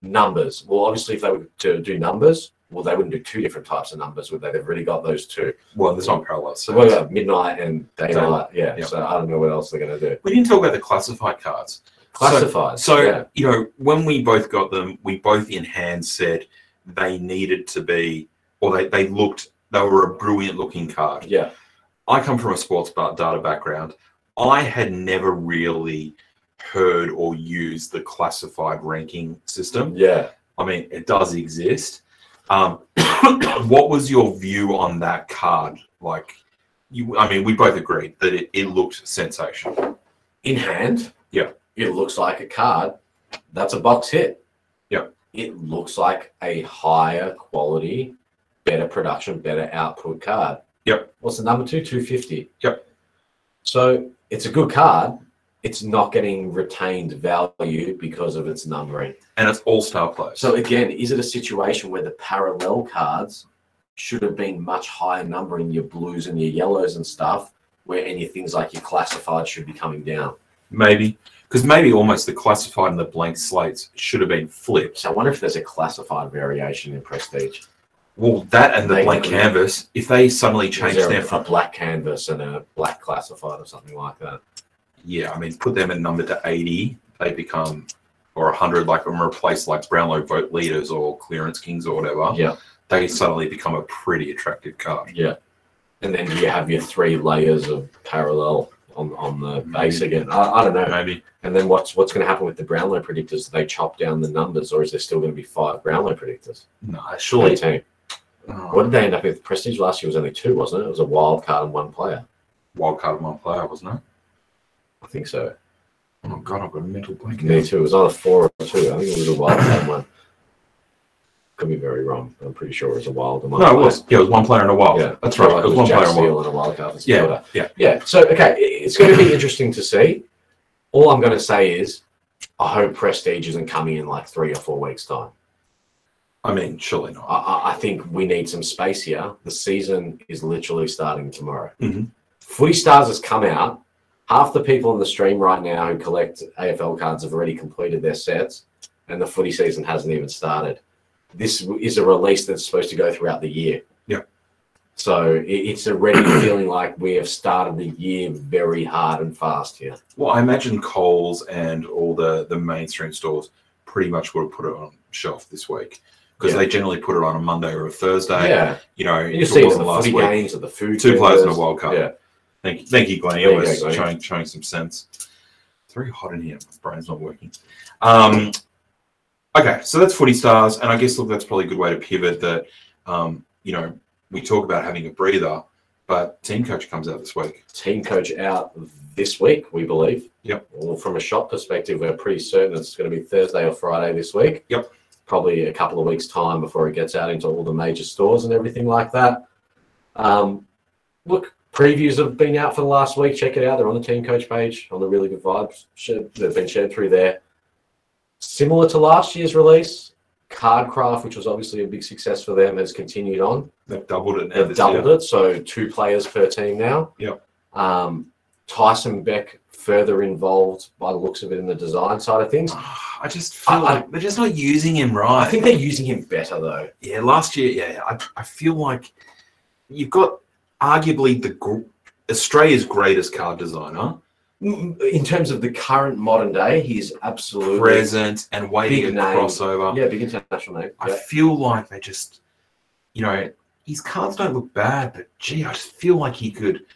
numbers? Well, obviously, if they were to do numbers, well, they wouldn't do two different types of numbers, would they? They've already got those two. well there's not parallel so So, what about midnight and daylight? Daylight, Yeah. yeah. So, I don't know what else they're going to do. we didn't talk about the classified cards Classified. so yeah. you know when we both got them we both in hand said they needed to be or they, they looked they were a brilliant looking card Yeah. i come from a sports data background i had never really heard or used the classified ranking system Yeah. I mean, it does exist. Um, (coughs) what was your view on that card? Like, you, I mean, we both agreed that it, it looked sensational. In hand. Yeah. It looks like a card. That's a box hit. Yeah. It looks like a higher quality, better production, better output card. Yep. What's the number two? 250. Yep. So it's a good card. It's not getting retained value because of its numbering. And it's all star players. So again, is it a situation where the parallel cards should have been much higher numbering your blues and your yellows and stuff, where any things like your classified should be coming down? maybe, because maybe almost the classified and the blank slates should have been flipped. So I wonder if there's a classified variation in Prestige. Well, that and the They blank canvas, if they suddenly change their a, a black canvas and a black classified or something like that? Yeah, I mean, put them in number to 80, they become or 100, like and replace like Brownlow vote leaders or clearance kings or whatever, Yeah, they suddenly become a pretty attractive card. yeah. And then you have your three layers of parallel on, on the mm-hmm. base again. I, I don't know. Maybe. And then what's what's going to happen with the Brownlow predictors? Do they chop down the numbers, or is there still going to be five Brownlow predictors? No, uh, Surely surely. team. Oh. What did they end up with? Prestige last year was only two, wasn't it? It was a wild card and one player. Wild card and one player, wasn't it? I think so. Oh my god, I've got a mental blank. Me too. It was either four or two. I think it was a wild card one. Could be very wrong. I'm pretty sure it was a wild and one. No, it player. was. Yeah, it was one player and a wild. Yeah, that's right. It was one Jack player and a wild. and a wild card. Yeah, Dakota. yeah. Yeah. So okay, it's going to be interesting to see. All I'm going to say is, I hope Prestige isn't coming in like three or four weeks time. I mean, surely not. I, I, I think we need some space here. The season is literally starting tomorrow. Mhm. Footy Stars has come out. Half the people in the stream right now who collect AFL cards have already completed their sets, and the footy season hasn't even started. This is a release that's supposed to go throughout the year. Yeah. So it, it's already (clears throat) feeling like we have started the year very hard and fast here. Well, I imagine Coles and all the the mainstream stores pretty much would have put it on shelf this week because Yeah. they generally put it on a Monday or a Thursday. yeah. You know, You see it it in wasn't the last footy week. games or the food. Two players in a. World Cup. Yeah. Thank you, thank you. There It was showing showing some sense. It's very hot in here. My brain's not working. Um, okay, so that's footy stars, and I guess look, that's probably a good way to pivot. That um, you know, we talk about having a breather, but team coach comes out this week. team coach out this week, we believe. Yep. Well, from a shop perspective, we're pretty certain it's going to be Thursday or Friday this week. Yep. Probably a couple of weeks' time before it gets out into all the major stores and everything like that. Um, look, previews have been out for the last week. Check it out. They're on the team coach page on the Really Good Vibes. They've been shared through there. Similar to last year's release, Cardcraft, which was obviously a big success for them, has continued on. They've doubled it now. They've doubled year. it, so two players per team now. Yep. Um, Tyson Beck further involved by the looks of it in the design side of things. I just feel I- I- like they're just not using him right. I think they're using him better though. yeah, last year, yeah, I, I feel like you've got arguably the Australia's greatest card designer, Mm, In terms of the current modern day, he's absolutely present and waiting Big name. crossover. yeah, big international name. I Yeah. feel like they just, you know, his cards don't look bad, but gee, I just feel like he could.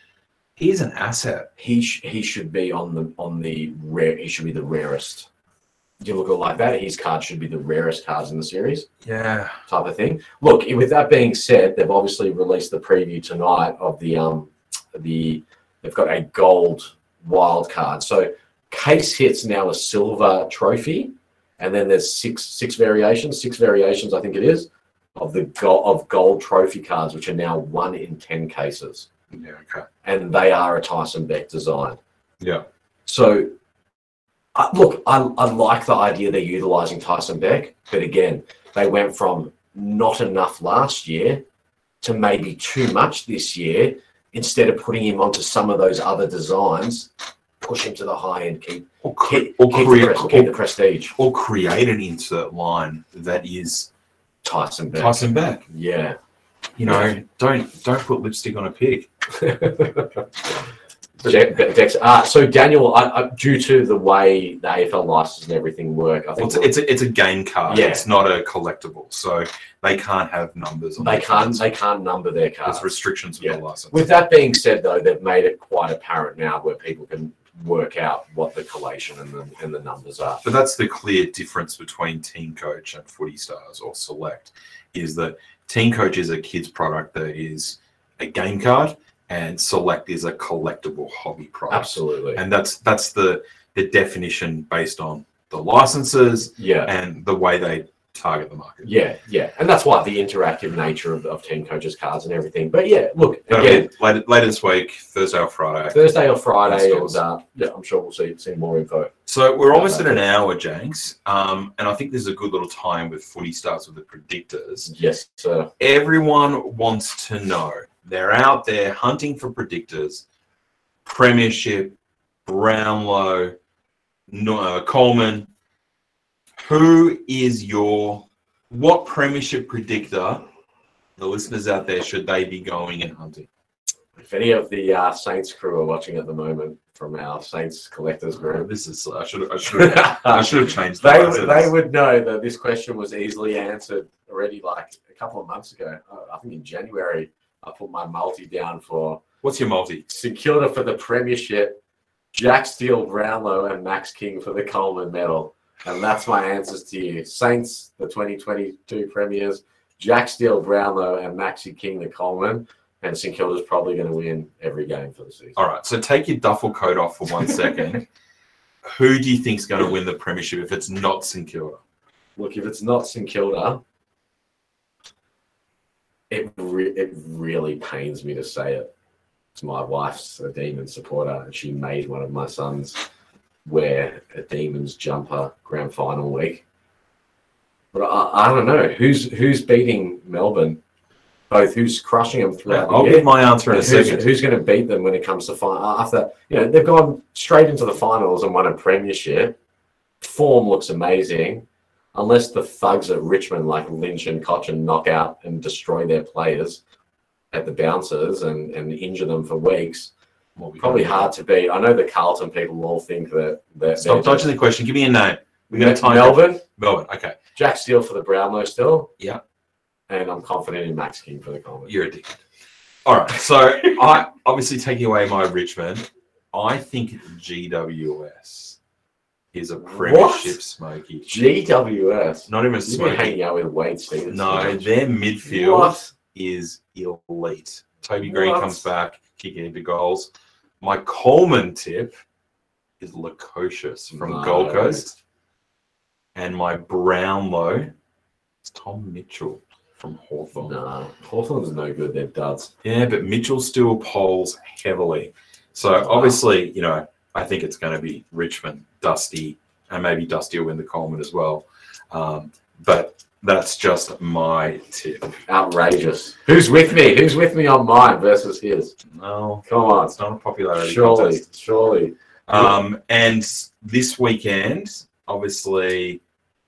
He's an asset. He sh- he should be on the on the rare. He should be the rarest. You look at it like that. His card should be the rarest cards in the series. Yeah. type of thing. Look, with that being said, they've obviously released the preview tonight of the um the they've got a gold wild card. So case hits now a silver trophy, and then there's six six variations, six variations I think it is of the gold of gold trophy cards, which are now one in ten cases, Yeah. Okay. and they are a Tyson Beck design. Yeah. So, uh, look, I, I like the idea they're utilizing Tyson Beck, but again, they went from not enough last year to maybe too much this year. Instead of putting him onto some of those other designs, push him to the high end, keep Or, cre- keep, or, keep, the, pres- keep the prestige. or create an insert line that is Tyson Beck. Tyson Beck. Yeah. You know, don't don't put lipstick on a pig. (laughs) Dex, uh, so Daniel, I, I, due to the way the AFL license and everything work, I Well, think it's, it's a, it's a game card. Yeah. It's not a collectible, so they can't have numbers. On they can't cards. they can't number their cards. There's restrictions with Yeah. the license. With that being said, though, they've made it quite apparent now where people can work out what the collation and the, and the numbers are. But that's the clear difference between Team Coach and Footy Stars or Select is that Team Coach is a kids product that is a game card, and Select is a collectible hobby product. Absolutely. And that's that's the the definition based on the licenses Yeah. and the way they target the market. Yeah, yeah. And that's why the interactive nature of, of Team Coaches cards and everything. But yeah, look, again, later, later this week, Thursday or Friday. Thursday or Friday, Stores. uh, yeah, I'm sure we'll see, see more info. So we're almost at an hour, Jenks, um, and I think this is a good little time with Footy starts with the predictors. Yes, sir. everyone wants to know. They're out there hunting for predictors. Premiership, Brownlow, no, uh, Coleman. Who is your what Premiership predictor? The listeners out there should they be going and hunting? If any of the uh, Saints crew are watching at the moment from our Saints collectors group, This is I should I should I should have changed. the (laughs) they, license. they would know that this question was easily answered already like a couple of months ago. Uh, I think in January, I put my multi down for What's your multi? St Kilda for the Premiership, Jack Steele Brownlow, and Max King for the Coleman Medal. And that's my answers to you. Saints, the 2022 Premiers, Jack Steele Brownlow, and Maxi King, the Coleman. And St Kilda's probably going to win every game for the season. All right, so take your duffel coat off for one second. (laughs) Who do you think's going to win the premiership if it's not St Kilda? Look, if it's not St Kilda, it re- it really pains me to say it. My wife's a demon supporter, and she made one of my sons wear a Demons jumper grand final week. But I, I don't know who's who's beating Melbourne. Both who's crushing them throughout uh, I'll the get my answer in a Who's, second. who's going to beat them when it comes to final? After you know they've gone straight into the finals and won a premiership. Form looks amazing, unless the thugs at Richmond like Lynch and Cotchin knock out and destroy their players at the bouncers and, and injure them for weeks. We Probably hard to beat. I know the Carlton people all think that that Stop dodging the question. Give me a name. We're going to time Melbourne, Melbourne. Okay, Jack Steele for the Brownlow still. Yeah. And I'm confident in Max King for the Coleman. you're a dick. All right, so I obviously taking away my Richmond. I think GWS is a premiership smoky. GWS. Not even You've been smoky. hanging out with Wade Stevens. No, their midfield What? is elite. Toby Greene What? comes back, kicking into goals. My Coleman tip is Lukosius from No. Gold Coast. And my Brownlow is Tom Mitchell from Hawthorn. No, Hawthorn's no good. They're duds. Yeah, but Mitchell still polls heavily. So obviously, you know, I think it's going to be Richmond, Dusty, and maybe Dusty will win the Coleman as well. Um, but that's just my tip. Outrageous. Who's with me? Who's with me on mine versus his? No, Come on. it's not a popularity Surely, contest. surely. Um, and this weekend, obviously,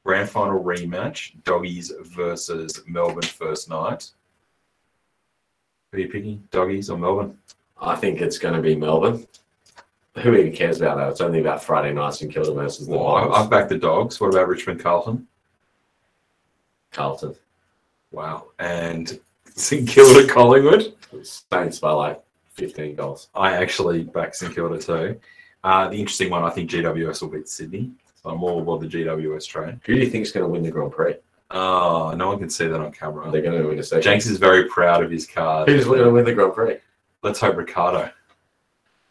grand final rematch: Doggies versus Melbourne first night. Who are you picking, Doggies or Melbourne? I think it's going to be Melbourne. Who even cares about that? It's only about Friday nights in Kilda versus the Well, I-. I've backed the Dogs. What about Richmond Carlton? Carlton. Wow. And St Kilda Collingwood. Saints by like 15 goals. I actually back St Kilda too. Uh, the interesting one, I think GWS will beat Sydney. So I'm all aboard the GWS train. Who do you think is going to win the Grand Prix? Oh, no one can see that on camera. They're going to win a second. Jenks is very proud of his card. Who's going to win the Grand Prix? Let's hope Ricciardo.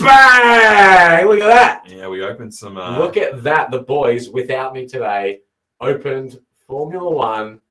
Bang! Look at that. Yeah, we opened some. Uh, Look at that. The boys, without me today, opened Formula One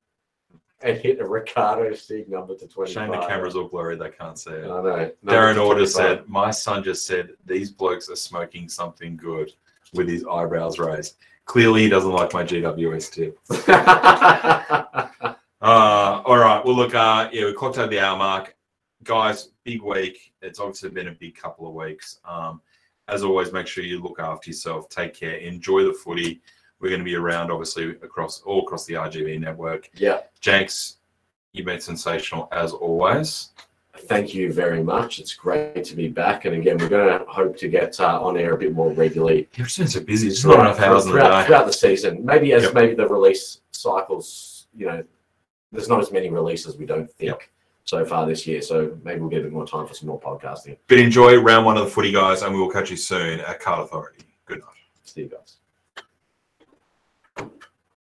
and hit a Ricciardo Stieg number to 25. shame the camera's all blurry. They can't see it. I know. Darren Order said, "My son just said these blokes are smoking something good with his eyebrows raised. Clearly, he doesn't like my GWS tip." (laughs) Uh, all right. Well, look, uh, yeah, we clocked over the hour mark. Guys, big week. It's obviously been a big couple of weeks. Um, as always, make sure you look after yourself. Take care. Enjoy the footy. We're going to be around, obviously, across all across the RGB network. yeah. Jenks, you've been sensational as always. Thank you very much. It's great to be back. And again, we're going to hope to get uh, on air a bit more regularly You're so busy. It's not enough hours in the throughout, day. throughout the season. Maybe as Yep. maybe the release cycles, you know, there's not as many releases we don't think Yep. So far this year. So maybe we'll get a bit more time for some more podcasting. But enjoy round one of the footy, guys, and we will catch you soon at Card Authority. Good night. See you guys.